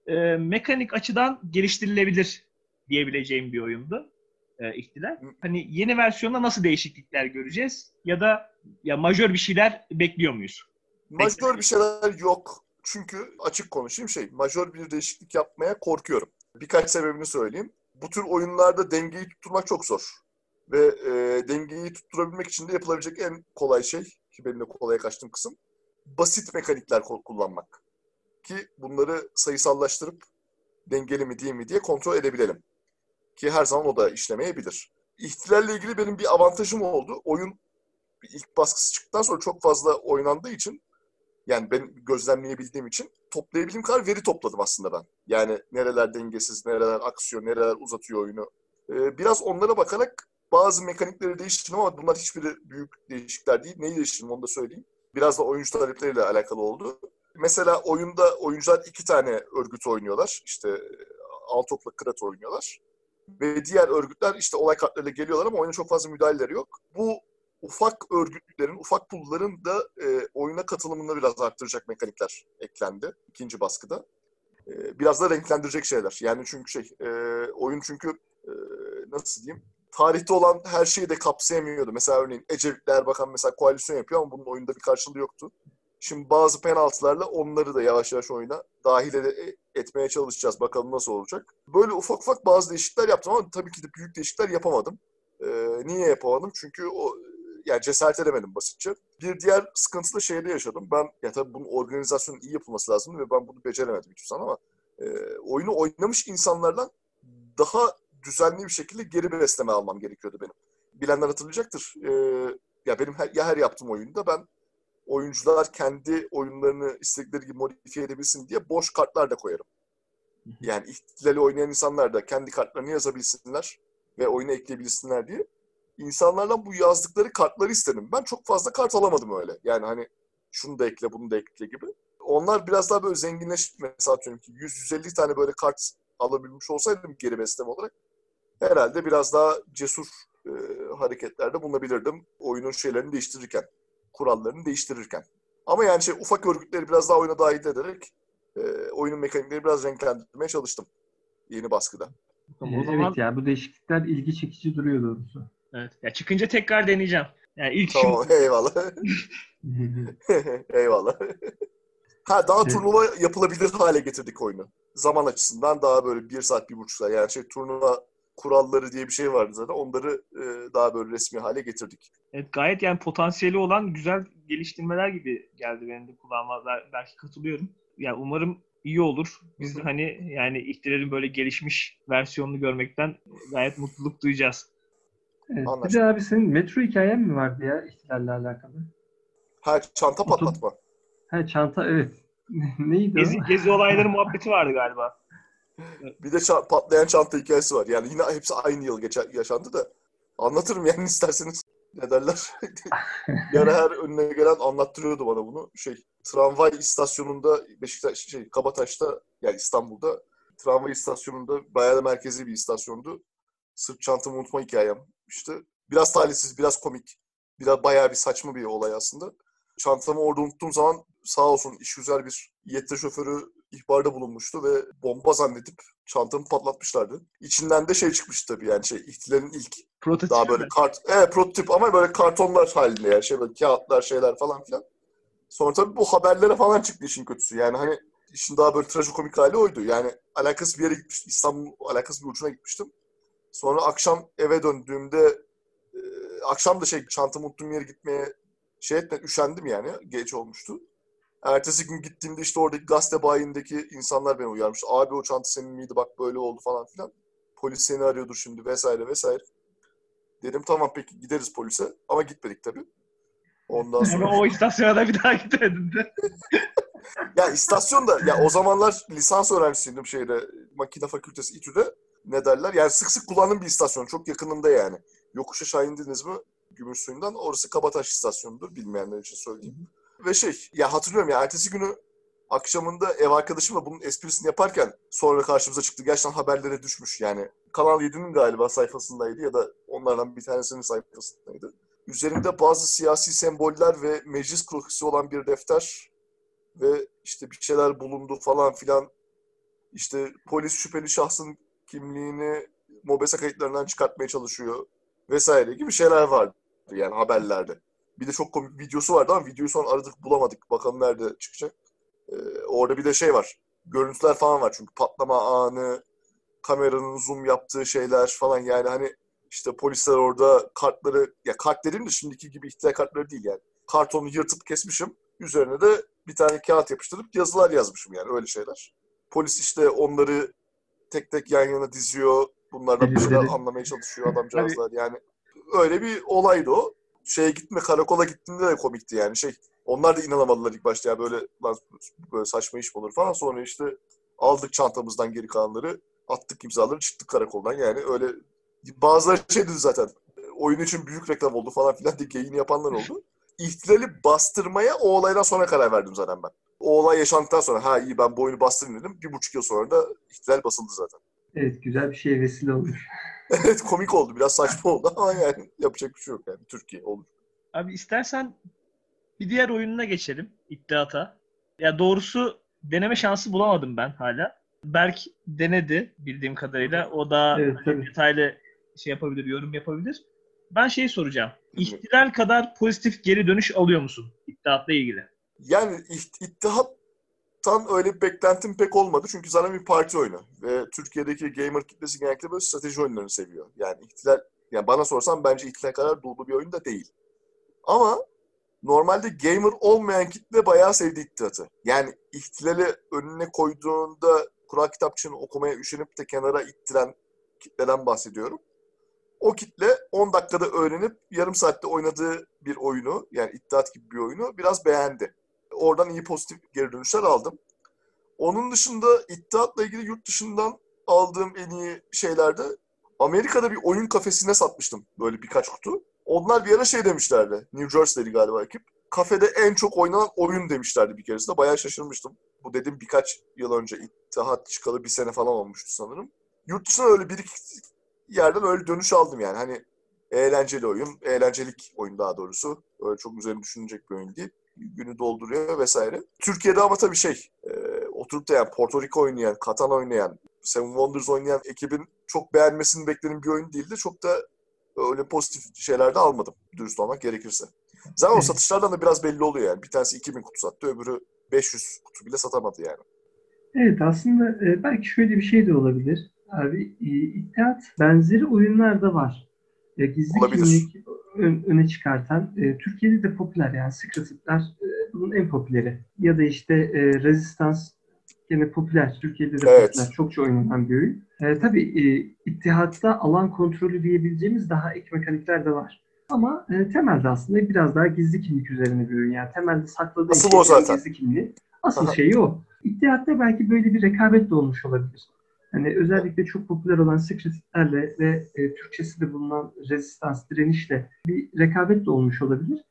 E, mekanik açıdan geliştirilebilir diyebileceğim bir oyundu. E, ihtilal. Hani yeni versiyonda nasıl değişiklikler göreceğiz? Ya da ya majör bir şeyler bekliyor muyuz? Majör bir şeyler yok. Çünkü açık konuşayım şey, majör bir değişiklik yapmaya korkuyorum. Birkaç sebebini söyleyeyim. Bu tür oyunlarda dengeyi tutturmak çok zor. Ve e, dengeyi tutturabilmek için de yapılabilecek en kolay şey, ki benim de kolaya kaçtığım kısım, basit mekanikler kullanmak. Ki bunları sayısallaştırıp dengeli mi değil mi diye kontrol edebilelim. Ki her zaman o da işlemeyebilir. İhtilalle ilgili benim bir avantajım oldu. Oyun ilk baskısı çıktıktan sonra çok fazla oynandığı için yani ben gözlemleyebildiğim için toplayabildiğim kadar veri topladım aslında ben. Yani nereler dengesiz, nereler aksıyor, nereler uzatıyor oyunu. Ee, biraz onlara bakarak bazı mekanikleri değiştirdim ama bunlar hiçbiri büyük değişiklikler değil. Neyi değiştirdim onu da söyleyeyim. Biraz da oyuncu talepleriyle alakalı oldu. Mesela oyunda oyuncular iki tane örgüt oynuyorlar. İşte Altok'la Krat oynuyorlar. Ve diğer örgütler işte olay kartlarıyla geliyorlar ama oyuna çok fazla müdahaleleri yok. Bu ufak örgütlerin, ufak pulların da e, oyuna katılımını biraz arttıracak mekanikler eklendi ikinci baskıda. E, biraz da renklendirecek şeyler. Yani çünkü şey, e, oyun çünkü e, nasıl diyeyim, tarihte olan her şeyi de kapsayamıyordu. Mesela örneğin Ecevitli Erbakan mesela koalisyon yapıyor ama bunun oyunda bir karşılığı yoktu. Şimdi bazı penaltılarla onları da yavaş yavaş oyuna dahil ede- etmeye çalışacağız. Bakalım nasıl olacak. Böyle ufak ufak bazı değişiklikler yaptım ama tabii ki de büyük değişiklikler yapamadım. Ee, niye yapamadım? Çünkü o yani cesaret edemedim basitçe. Bir diğer sıkıntı da şeyde yaşadım. Ben ya tabii bunun organizasyonun iyi yapılması lazım ve ben bunu beceremedim hiçbir zaman ama e, oyunu oynamış insanlardan daha düzenli bir şekilde geri besleme almam gerekiyordu benim. Bilenler hatırlayacaktır. E, ya benim her, ya her yaptığım oyunda ben oyuncular kendi oyunlarını istedikleri gibi modifiye edebilsin diye boş kartlar da koyarım. Yani ihtilali oynayan insanlar da kendi kartlarını yazabilsinler ve oyuna ekleyebilsinler diye. İnsanlardan bu yazdıkları kartları istedim. Ben çok fazla kart alamadım öyle. Yani hani şunu da ekle, bunu da ekle gibi. Onlar biraz daha böyle zenginleşip mesela atıyorum ki 100-150 tane böyle kart alabilmiş olsaydım geri besleme olarak herhalde biraz daha cesur e, hareketlerde bulunabilirdim. Oyunun şeylerini değiştirirken, kurallarını değiştirirken. Ama yani şey ufak örgütleri biraz daha oyuna dahil ederek e, oyunun mekanikleri biraz renklendirmeye çalıştım yeni baskıda. Tamam, o zaman Evet ya bu değişiklikler ilgi çekici duruyor doğrusu. evet. Ya çıkınca tekrar deneyeceğim. Yani ilk Tamam eyvallah. eyvallah. Ha daha Evet. turnuva yapılabilir hale getirdik oyunu. Zaman açısından daha böyle bir saat, bir buçuk saat. Yani şey turnuva kuralları diye bir şey vardı zaten. Onları e, daha böyle resmi hale getirdik. Evet, gayet yani potansiyeli olan güzel geliştirmeler gibi geldi benim de kulağıma. Bel- Belki katılıyorum. Yani umarım iyi olur. Biz de hani yani ihtilalin böyle gelişmiş versiyonunu görmekten gayet mutluluk duyacağız. Evet. Bir Anlaştık. de abi senin metro hikayen mi vardı ya ihtilalle alakalı? Ha çanta patlatma. Ha çanta evet. Neydi Gezi, o? gezi olayları muhabbeti vardı galiba. Bir de ça- patlayan çanta hikayesi var. Yani yine hepsi aynı yıl geçer, yaşandı da. Anlatırım yani isterseniz. Ne derler? Bir her önüne gelen anlattırıyordu bana bunu. Şey, tramvay istasyonunda Beşiktaş, şey, Kabataş'ta yani İstanbul'da tramvay istasyonunda bayağı da merkezi bir istasyondu. Sırt çantamı unutma hikayem işte. Biraz talihsiz, biraz komik. Biraz bayağı bir saçma bir olay aslında. Çantamı orada unuttuğum zaman sağ olsun işgüzar bir yetri şoförü ihbarda bulunmuştu ve bomba zannedip çantamı patlatmışlardı. İçinden de şey çıkmış tabii yani şey ihtilalin ilk Prototip daha böyle mi? kart, evet prototip ama böyle kartonlar halinde yani şey böyle kağıtlar şeyler falan filan. Sonra tabii bu haberlere falan çıktı işin kötüsü. Yani hani işin daha böyle trajikomik hali oydu. Yani alakası bir yere gitmiştim. İstanbul alakası bir ucuna gitmiştim. Sonra akşam eve döndüğümde e, akşam da şey çantamı unuttuğum yere gitmeye şey etme üşendim yani. Geç olmuştu. Ertesi gün gittiğimde işte oradaki gazete bayindeki insanlar beni uyarmış. Abi o çanta senin miydi bak böyle oldu falan filan. Polis seni arıyordur şimdi vesaire vesaire. Dedim tamam peki gideriz polise. Ama gitmedik tabii. Ondan sonra... O istasyona da bir daha gitmedin de. ya istasyonda ya o zamanlar lisans öğrencisiydim şeyde makine fakültesi İTÜ'de ne derler yani sık sık kullandığım bir istasyon çok yakınında yani. Yokuş aşağı indiniz mi Gümüş suyundan orası Kabataş istasyonudur bilmeyenler için söyleyeyim. Ve şey ya hatırlıyorum ya ertesi günü akşamında ev arkadaşımla bunun esprisini yaparken sonra karşımıza çıktı. Gerçekten haberlere düşmüş yani. Kanal 7'nin galiba sayfasındaydı ya da onlardan bir tanesinin sayfasındaydı. Üzerinde bazı siyasi semboller ve meclis krokisi olan bir defter ve işte bir şeyler bulundu falan filan. İşte polis şüpheli şahsın kimliğini MOBESE kayıtlarından çıkartmaya çalışıyor vesaire gibi şeyler vardı yani haberlerde. Bir de çok komik videosu vardı ama videoyu sonra aradık bulamadık. Bakalım nerede çıkacak. Ee, orada bir de şey var. Görüntüler falan var çünkü patlama anı, kameranın zoom yaptığı şeyler falan yani hani işte polisler orada kartları, ya kart dediğim de şimdiki gibi ihtilal kartları değil yani. Kartonu yırtıp kesmişim. Üzerine de bir tane kağıt yapıştırıp yazılar yazmışım yani öyle şeyler. Polis işte onları tek tek yan yana diziyor. Bunlardan bir şeyler anlamaya çalışıyor adamcağızlar yani. Öyle bir olaydı o. Şeye gitme karakola gittiğimde de komikti yani şey. Onlar da inanamadılar ilk başta ya böyle lan böyle saçma iş mi olur falan. Sonra işte aldık çantamızdan geri kalanları attık imzaları çıktık karakoldan yani öyle bazıları şey dedi zaten oyun için büyük reklam oldu falan filan diye yayın yapanlar oldu. İhtilali bastırmaya o olaydan sonra karar verdim zaten ben. O olay yaşandıktan sonra ha iyi ben bu oyunu bastırayım dedim. Bir buçuk yıl sonra da ihtilal basıldı zaten. Evet güzel bir şeye vesile olmuş. evet komik oldu. Biraz saçma oldu ama yani yapacak bir şey yok yani. Türkiye olur. Abi istersen bir diğer oyununa geçelim. İddiata. Ya doğrusu deneme şansı bulamadım ben hala. Berk denedi bildiğim kadarıyla. O da Evet, tabii. detaylı şey yapabilir, yorum yapabilir. Ben şey soracağım. İhtilal kadar pozitif geri dönüş alıyor musun iddiatla ilgili? Yani iht- ittihattan öyle bir beklentim pek olmadı. Çünkü zaten bir parti oyunu. Ve Türkiye'deki gamer kitlesi genellikle böyle strateji oyunlarını seviyor. Yani ihtilal, yani bana sorsan bence ihtilal kadar dolu bir oyun da değil. Ama normalde gamer olmayan kitle bayağı sevdi ittihatı. Yani ihtilali önüne koyduğunda kural kitapçığını okumaya üşenip de kenara ittiren kitleden bahsediyorum. O kitle 10 dakikada öğrenip yarım saatte oynadığı bir oyunu yani iddiat gibi bir oyunu biraz beğendi. Oradan iyi pozitif geri dönüşler aldım. Onun dışında iddiatla ilgili yurt dışından aldığım en iyi şeylerde Amerika'da bir oyun kafesine satmıştım böyle birkaç kutu. Onlar bir ara şey demişlerdi. New Jersey'li galiba ekip. Kafede en çok oynanan oyun demişlerdi bir keresinde. Bayağı şaşırmıştım. Bu dedim birkaç yıl önce İttihat çıkalı bir sene falan olmuştu sanırım. Yurt dışına öyle bir iki yerden öyle dönüş aldım yani. Hani eğlenceli oyun, eğlencelik oyun daha doğrusu. Öyle çok üzerine düşünecek bir oyun değil. Günü dolduruyor vesaire. Türkiye'de ama tabii şey, e, oturup da yani Porto Rico oynayan, Katan oynayan, Seven Wonders oynayan ekibin çok beğenmesini beklediğim bir oyun değildi. Çok da öyle pozitif şeyler de almadım dürüst olmak gerekirse. Zaten o satışlardan da biraz belli oluyor yani. Bir tanesi 2000 kutu sattı, öbürü 500 kutu bile satamadı yani. Evet aslında e, belki şöyle bir şey de olabilir. Abi e, benzeri oyunlar da var. E, gizli Olabilir. kimlik ön- öne çıkartan e, Türkiye'de de popüler yani Secret'ler e, bunun en popüleri. Ya da işte e, Resistance gene popüler. Türkiye'de de Evet. popüler. Çokça oynanan bir oyun. E, tabii e, İttihat'ta alan kontrolü diyebileceğimiz daha ek mekanikler de var. Ama e, temelde aslında biraz daha gizli kimlik üzerine bir oyun. Yani temelde sakladığı Asıl o zaten. gizli kimliği. Asıl Aha. şeyi o. İttihatta belki böyle bir rekabet de olmuş olabilir. Hani özellikle çok popüler olan Secret'lerle ve e, Türkçesi de bulunan Resistance, direnişle bir rekabet de olmuş olabilir.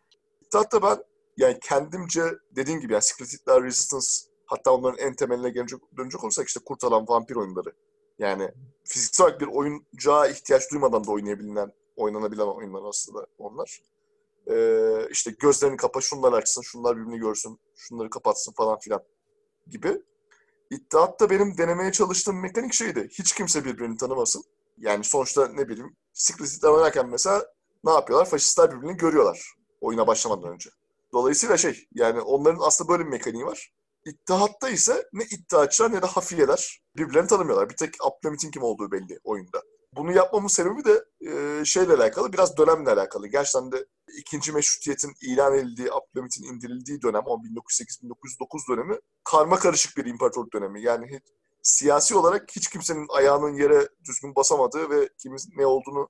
Hatta ben yani kendimce dediğim gibi yani Secret Hitler, Resistance hatta onların en temeline gelecek, dönecek olursak işte kurtaran vampir oyunları. Yani fiziksel olarak bir oyuncağa ihtiyaç duymadan da oynayabilen, oynanabilen oyunlar aslında onlar. Ee, işte gözlerini kapa, şunlar açsın, şunlar birbirini görsün, şunları kapatsın falan filan gibi. İddiatta benim denemeye çalıştığım mekanik şeydi. Hiç kimse birbirini tanımasın. Yani sonuçta ne bileyim Secret Hitler oynarken mesela ne yapıyorlar? Faşistler birbirini görüyorlar oyuna başlamadan önce. Dolayısıyla şey yani onların aslında böyle bir mekaniği var. İttihatta ise ne iddiaçılar ne de hafiyeler birbirlerini tanımıyorlar. Bir tek Abdülhamit'in kim olduğu belli oyunda. Bunu yapmamın sebebi de e, şeyle alakalı, biraz dönemle alakalı. Gerçekten de ikinci meşrutiyetin ilan edildiği, Abdülhamit'in indirildiği dönem, o 1908-1909 dönemi karma karışık bir imparatorluk dönemi. Yani siyasi olarak hiç kimsenin ayağının yere düzgün basamadığı ve kimin ne olduğunu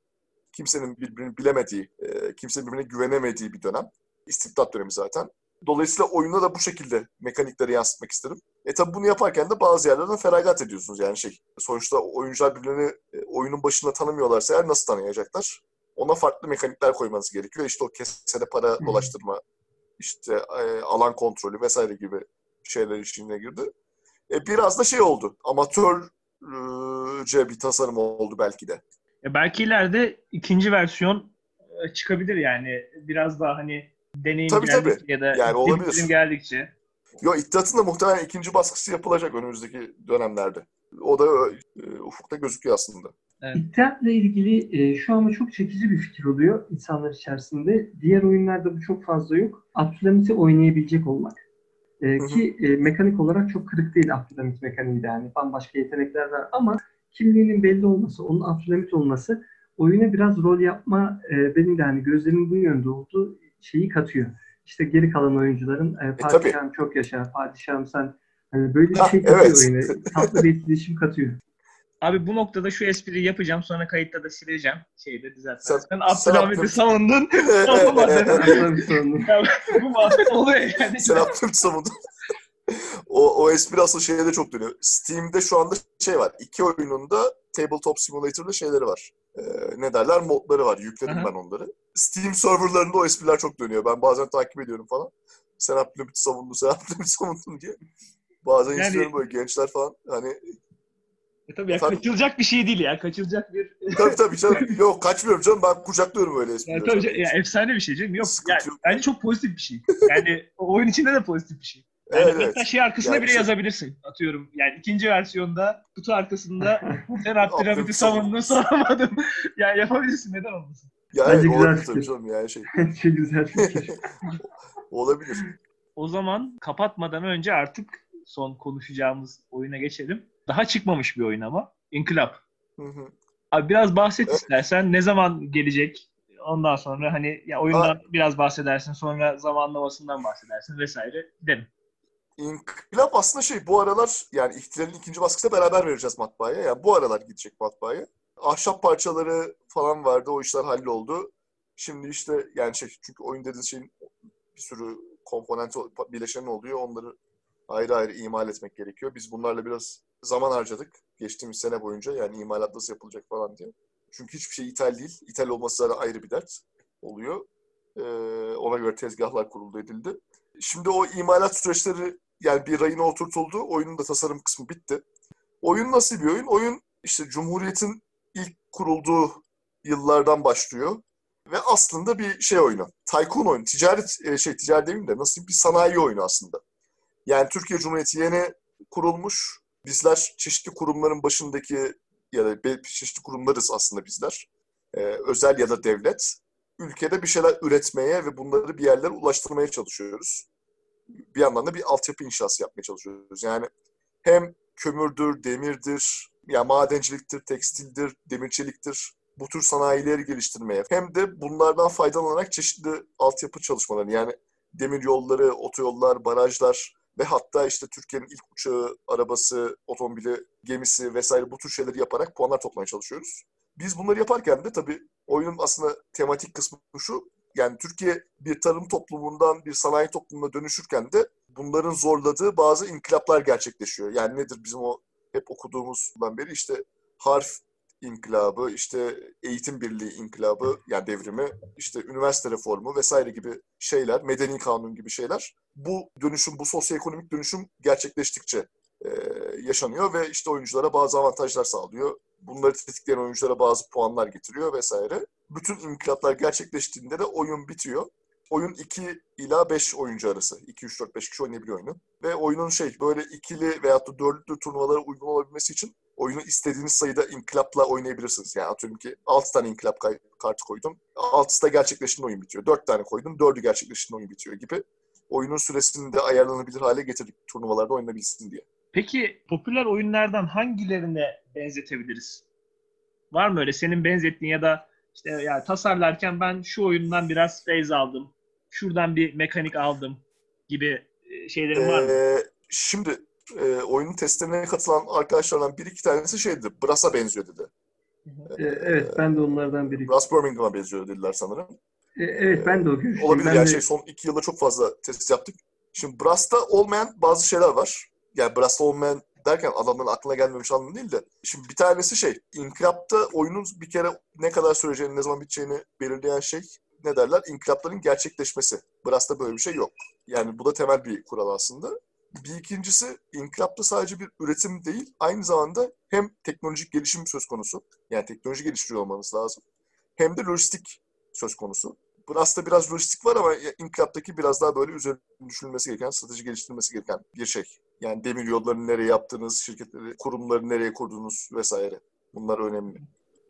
kimsenin birbirini bilemediği, e, kimsenin birbirine güvenemediği bir dönem. İstibdat dönemi zaten. Dolayısıyla oyunda da bu şekilde mekanikleri yansıtmak isterim. E tabi bunu yaparken de bazı yerlerden feragat ediyorsunuz yani şey. Sonuçta oyuncular birbirlerini e, oyunun başında tanımıyorlarsa eğer nasıl tanıyacaklar? Ona farklı mekanikler koymanız gerekiyor. İşte o kesene para dolaştırma, işte e, alan kontrolü vesaire gibi şeyler içine girdi. E, biraz da şey oldu. Amatörce bir tasarım oldu belki de. E belki ileride ikinci versiyon e, çıkabilir yani. Biraz daha hani deneyim tabii, geldikçe tabii. ya da yani olabilir. geldikçe. Yo İttihat'ın da muhtemelen ikinci baskısı yapılacak önümüzdeki dönemlerde. O da e, ufukta gözüküyor aslında. Evet. İttihat'la ilgili e, şu ama çok çekici bir fikir oluyor insanlar içerisinde. Diğer oyunlarda bu çok fazla yok. Abdülhamit'i oynayabilecek olmak. E, ki e, mekanik olarak çok kırık değil Abdülhamit mekaniği de. Yani bambaşka yetenekler var ama kimliğinin belli olması, onun Abdülhamit olması oyuna biraz rol yapma e, benim de hani gözlerimin bu yönde olduğu şeyi katıyor. İşte geri kalan oyuncuların e, padişahım e, çok yaşa, padişahım sen hani böyle bir şey katıyor evet. oyuna. Tatlı bir etkileşim katıyor. Abi bu noktada şu espriyi yapacağım sonra kayıtta da sileceğim. Şeyde düzeltmem. Sen, sen Abdülhamit'i savundun. Bu muhabbet oluyor yani. Sen Abdülhamit'i savundun. o, o espri aslında şeye de çok dönüyor. Steam'de şu anda şey var. İki oyununda Tabletop Simulator'da şeyleri var. Ee, ne derler? Modları var. Yükledim Aha. ben onları. Steam serverlarında o espriler çok dönüyor. Ben bazen takip ediyorum falan. Sen Abdülhamit'i savundun, sen Abdülhamit'i savundun diye. Bazen yani, istiyorum böyle gençler falan. Hani e tabii ya kaçılacak bir şey değil ya. Kaçılacak bir... tabii tabii canım. Yok kaçmıyorum canım. Ben kucaklıyorum öyle esprileri. Ya, tabii canım. ya, efsane bir şey canım. Yok. yani, yok. Bence çok pozitif bir şey. Yani oyun içinde de pozitif bir şey. Yani evet, hatta şey arkasına yani bile şey... yazabilirsin. Atıyorum yani ikinci versiyonda kutu arkasında sen Abdülhamit'i savundun soramadım. yani yapabilirsin neden olmasın. Yani Bence güzel tabii canım yani şey. şey güzel fikir. olabilir. O zaman kapatmadan önce artık son konuşacağımız oyuna geçelim. Daha çıkmamış bir oyun ama. İnkılap. Hı hı. Abi biraz bahset evet. istersen. Ne zaman gelecek? Ondan sonra hani ya oyundan Aa, biraz bahsedersin. Sonra zamanlamasından bahsedersin vesaire. Gidelim. İnkılap aslında şey bu aralar yani ihtilalin ikinci baskısı beraber vereceğiz matbaaya. Yani bu aralar gidecek matbaaya. Ahşap parçaları falan vardı. O işler halloldu. Şimdi işte yani şey çünkü oyun dediğiniz şeyin bir sürü komponent bileşeni oluyor. Onları ayrı ayrı imal etmek gerekiyor. Biz bunlarla biraz zaman harcadık geçtiğimiz sene boyunca yani imalat nasıl yapılacak falan diye. Çünkü hiçbir şey ithal değil. İthal olması zaten ayrı bir dert oluyor. Ee, ona göre tezgahlar kuruldu edildi. Şimdi o imalat süreçleri yani bir rayına oturtuldu. Oyunun da tasarım kısmı bitti. Oyun nasıl bir oyun? Oyun işte Cumhuriyet'in ilk kurulduğu yıllardan başlıyor. Ve aslında bir şey oyunu. Tycoon oyunu. Ticaret, e, şey ticaret demeyeyim de nasıl bir sanayi oyunu aslında. Yani Türkiye Cumhuriyeti yeni kurulmuş. Bizler çeşitli kurumların başındaki ya da çeşitli kurumlarız aslında bizler. Ee, özel ya da devlet. Ülkede bir şeyler üretmeye ve bunları bir yerlere ulaştırmaya çalışıyoruz. Bir yandan da bir altyapı inşası yapmaya çalışıyoruz. Yani hem kömürdür, demirdir, ya madenciliktir, tekstildir, demirçeliktir bu tür sanayileri geliştirmeye hem de bunlardan faydalanarak çeşitli altyapı çalışmaları yani demir yolları, otoyollar, barajlar, ve hatta işte Türkiye'nin ilk uçağı, arabası, otomobili, gemisi vesaire bu tür şeyleri yaparak puanlar toplamaya çalışıyoruz. Biz bunları yaparken de tabii oyunun aslında tematik kısmı şu. Yani Türkiye bir tarım toplumundan bir sanayi toplumuna dönüşürken de bunların zorladığı bazı inkılaplar gerçekleşiyor. Yani nedir bizim o hep okuduğumuzdan beri işte harf inkılabı, işte eğitim birliği inkılabı yani devrimi, işte üniversite reformu vesaire gibi şeyler, medeni kanun gibi şeyler bu dönüşüm, bu sosyoekonomik dönüşüm gerçekleştikçe e, yaşanıyor ve işte oyunculara bazı avantajlar sağlıyor. Bunları tetikleyen oyunculara bazı puanlar getiriyor vesaire. Bütün inkılaplar gerçekleştiğinde de oyun bitiyor. Oyun 2 ila 5 oyuncu arası. 2, 3, 4, 5 kişi oynayabiliyor oyunu. Ve oyunun şey böyle ikili veyahut da dörtlü turnuvalara uygun olabilmesi için oyunu istediğiniz sayıda inkılapla oynayabilirsiniz. Yani atıyorum ki 6 tane inkılap kartı koydum. 6'sı da gerçekleştiğinde oyun bitiyor. 4 tane koydum. 4'ü gerçekleştiğinde oyun bitiyor gibi. Oyunun süresini de ayarlanabilir hale getirdik turnuvalarda oynanabilsin diye. Peki popüler oyunlardan hangilerine benzetebiliriz? Var mı öyle senin benzettiğin ya da İşte yani tasarlarken ben şu oyundan biraz phase aldım. Şuradan bir mekanik aldım gibi e, şeylerim var mı? Ee, şimdi e, oyunun testlerine katılan arkadaşlardan bir iki tanesi şeydi. Brass'a benziyor dedi. E, evet ben de onlardan biriyim. Brass Birmingham'a benziyor dediler sanırım. E, evet ben de o görüşteyim. Olabilir ben yani de- şey son iki yılda çok fazla test yaptık. Şimdi Brass'ta olmayan bazı şeyler var. Yani Brass'ta olmayan derken adamların aklına gelmemiş anlamı değil de. Şimdi bir tanesi şey, İnkılap'ta oyunun bir kere ne kadar süreceğini, ne zaman biteceğini belirleyen şey ne derler? İnkılapların gerçekleşmesi. Brass'ta böyle bir şey yok. Yani bu da temel bir kural aslında. Bir ikincisi İnkılap'ta sadece bir üretim değil, aynı zamanda hem teknolojik gelişim söz konusu. Yani teknoloji geliştiriyor olmanız lazım. Hem de lojistik söz konusu. Brass'ta biraz lojistik var ama İnkılap'taki biraz daha böyle üzerine düşünülmesi gereken, strateji geliştirilmesi gereken bir şey. Yani demir yollarını nereye yaptınız, şirketleri, kurumları nereye kurdunuz vesaire. Bunlar önemli.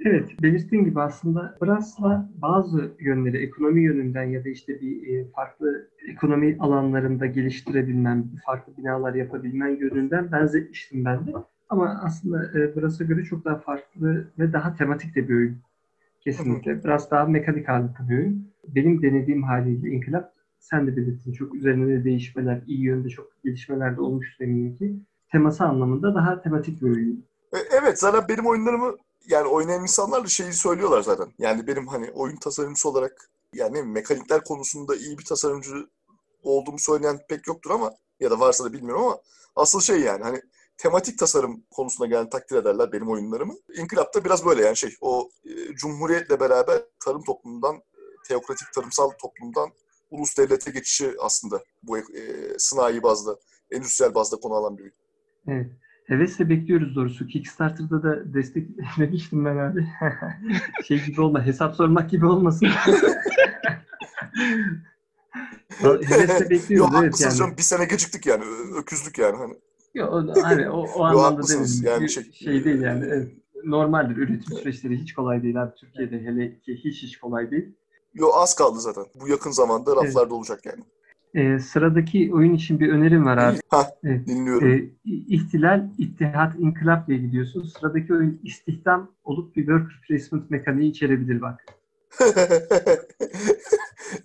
Evet, belirttiğim gibi aslında Brass'la bazı yönleri, ekonomi yönünden ya da işte bir e, farklı ekonomi alanlarında geliştirebilmen, farklı binalar yapabilmen yönünden benzetmiştim ben de. Ama aslında e, Brass'a göre çok daha farklı ve daha tematik de bir oyun. Kesinlikle. Brass daha mekanik ağırlıklı bir oyun. Benim denediğim haliyle İnkılap, sen de belirttin çok üzerine de değişmeler, iyi yönde çok gelişmeler de olmuştur eminim ki. Teması anlamında daha tematik bir oyun. E, Evet zaten benim oyunlarımı yani oynayan insanlar da şeyi söylüyorlar zaten. Yani benim hani oyun tasarımcısı olarak yani mekanikler konusunda iyi bir tasarımcı olduğumu söyleyen pek yoktur ama ya da varsa da bilmiyorum ama asıl şey yani hani tematik tasarım konusuna gelen takdir ederler benim oyunlarımı. İnkılap'ta biraz böyle yani şey o e, cumhuriyetle beraber tarım toplumundan e, teokratik tarımsal toplumdan ulus devlete geçişi aslında bu e, sanayi bazda, endüstriyel bazda konu alan bir oyun. Evet. Hevesle bekliyoruz doğrusu. Kickstarter'da da desteklemiştim ben abi. şey gibi olma, hesap sormak gibi olmasın. Hevesle bekliyoruz Yok evet yani. canım bir sene geciktik yani öküzlük yani hani. Yo, o, hani o, o anlamda demedim. Yani şey- şey, değil yani. Evet. Normaldir. Üretim süreçleri hiç kolay değil abi. Türkiye'de hele ki hiç hiç kolay değil. Yo az kaldı zaten. Bu yakın zamanda raflarda olacak yani. Ee, sıradaki oyun için bir önerim var abi. Ha Evet. dinliyorum. Ee, İhtilal, İttihat, İnkılap diye gidiyorsun. Sıradaki oyun istihdam olup bir worker placement mekaniği içerebilir bak.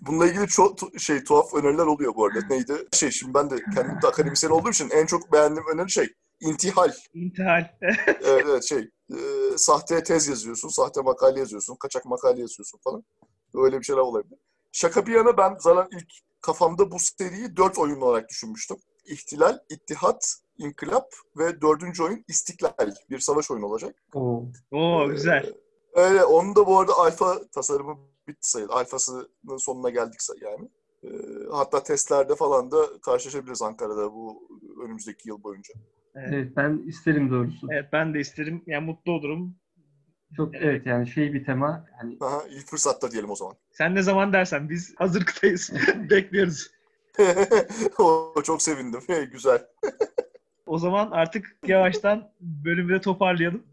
Bununla ilgili çok tu- şey tuhaf öneriler oluyor bu arada. Neydi? Şey şimdi ben de kendim de akademisyen olduğum için en çok beğendiğim öneri şey intihal. İntihal. Evet, evet şey e, sahte tez yazıyorsun, sahte makale yazıyorsun, kaçak makale yazıyorsun falan. Öyle bir şeyler olabilir. Şaka bir yana ben zaten ilk kafamda bu seriyi dört oyun olarak düşünmüştüm. İhtilal, İttihat, İnkılap ve dördüncü oyun İstiklal. Bir savaş oyunu olacak. Oo. Oo güzel. Ee, Öyle. Onun da bu arada alfa tasarımı bitti sayılır. Alfasının sonuna geldik say- yani. Ee, hatta testlerde falan da karşılaşabiliriz Ankara'da bu önümüzdeki yıl boyunca. Evet. Evet ben isterim doğrusu. Evet ben de isterim. Yani mutlu olurum. Çok evet yani şey bir tema hani Aha, ilk fırsatta diyelim o zaman. Sen ne zaman dersen biz hazırlıktayız. Bekliyoruz. o çok sevindim. Güzel. O zaman artık yavaştan bölümü de toparlayalım.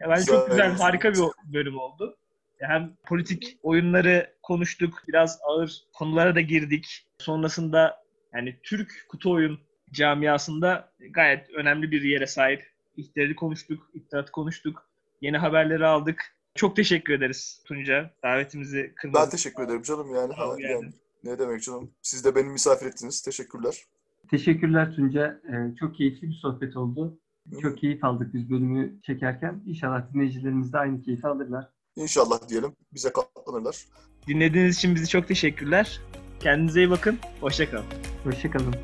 Ya bence çok Güzel. harika bir bölüm oldu. Hem politik oyunları konuştuk, biraz ağır konulara da girdik. Sonrasında yani Türk kutu oyun camiasında gayet önemli bir yere sahip. İhtilali konuştuk, iddiatı konuştuk, yeni haberleri aldık. Çok teşekkür ederiz Tunca. Davetimizi kırmadın. Ben teşekkür ederim canım yani. Ha, yani. Ne demek canım. Siz de beni misafir ettiniz. Teşekkürler. teşekkürler Tunca. Ee, çok keyifli bir sohbet oldu. Hı. Çok keyif aldık biz bölümü çekerken. İnşallah dinleyicilerimiz de aynı keyfi alırlar. İnşallah diyelim. Bize katlanırlar. Dinlediğiniz için bizi çok teşekkürler. Kendinize iyi bakın. Hoşçakalın. Hoşçakalın.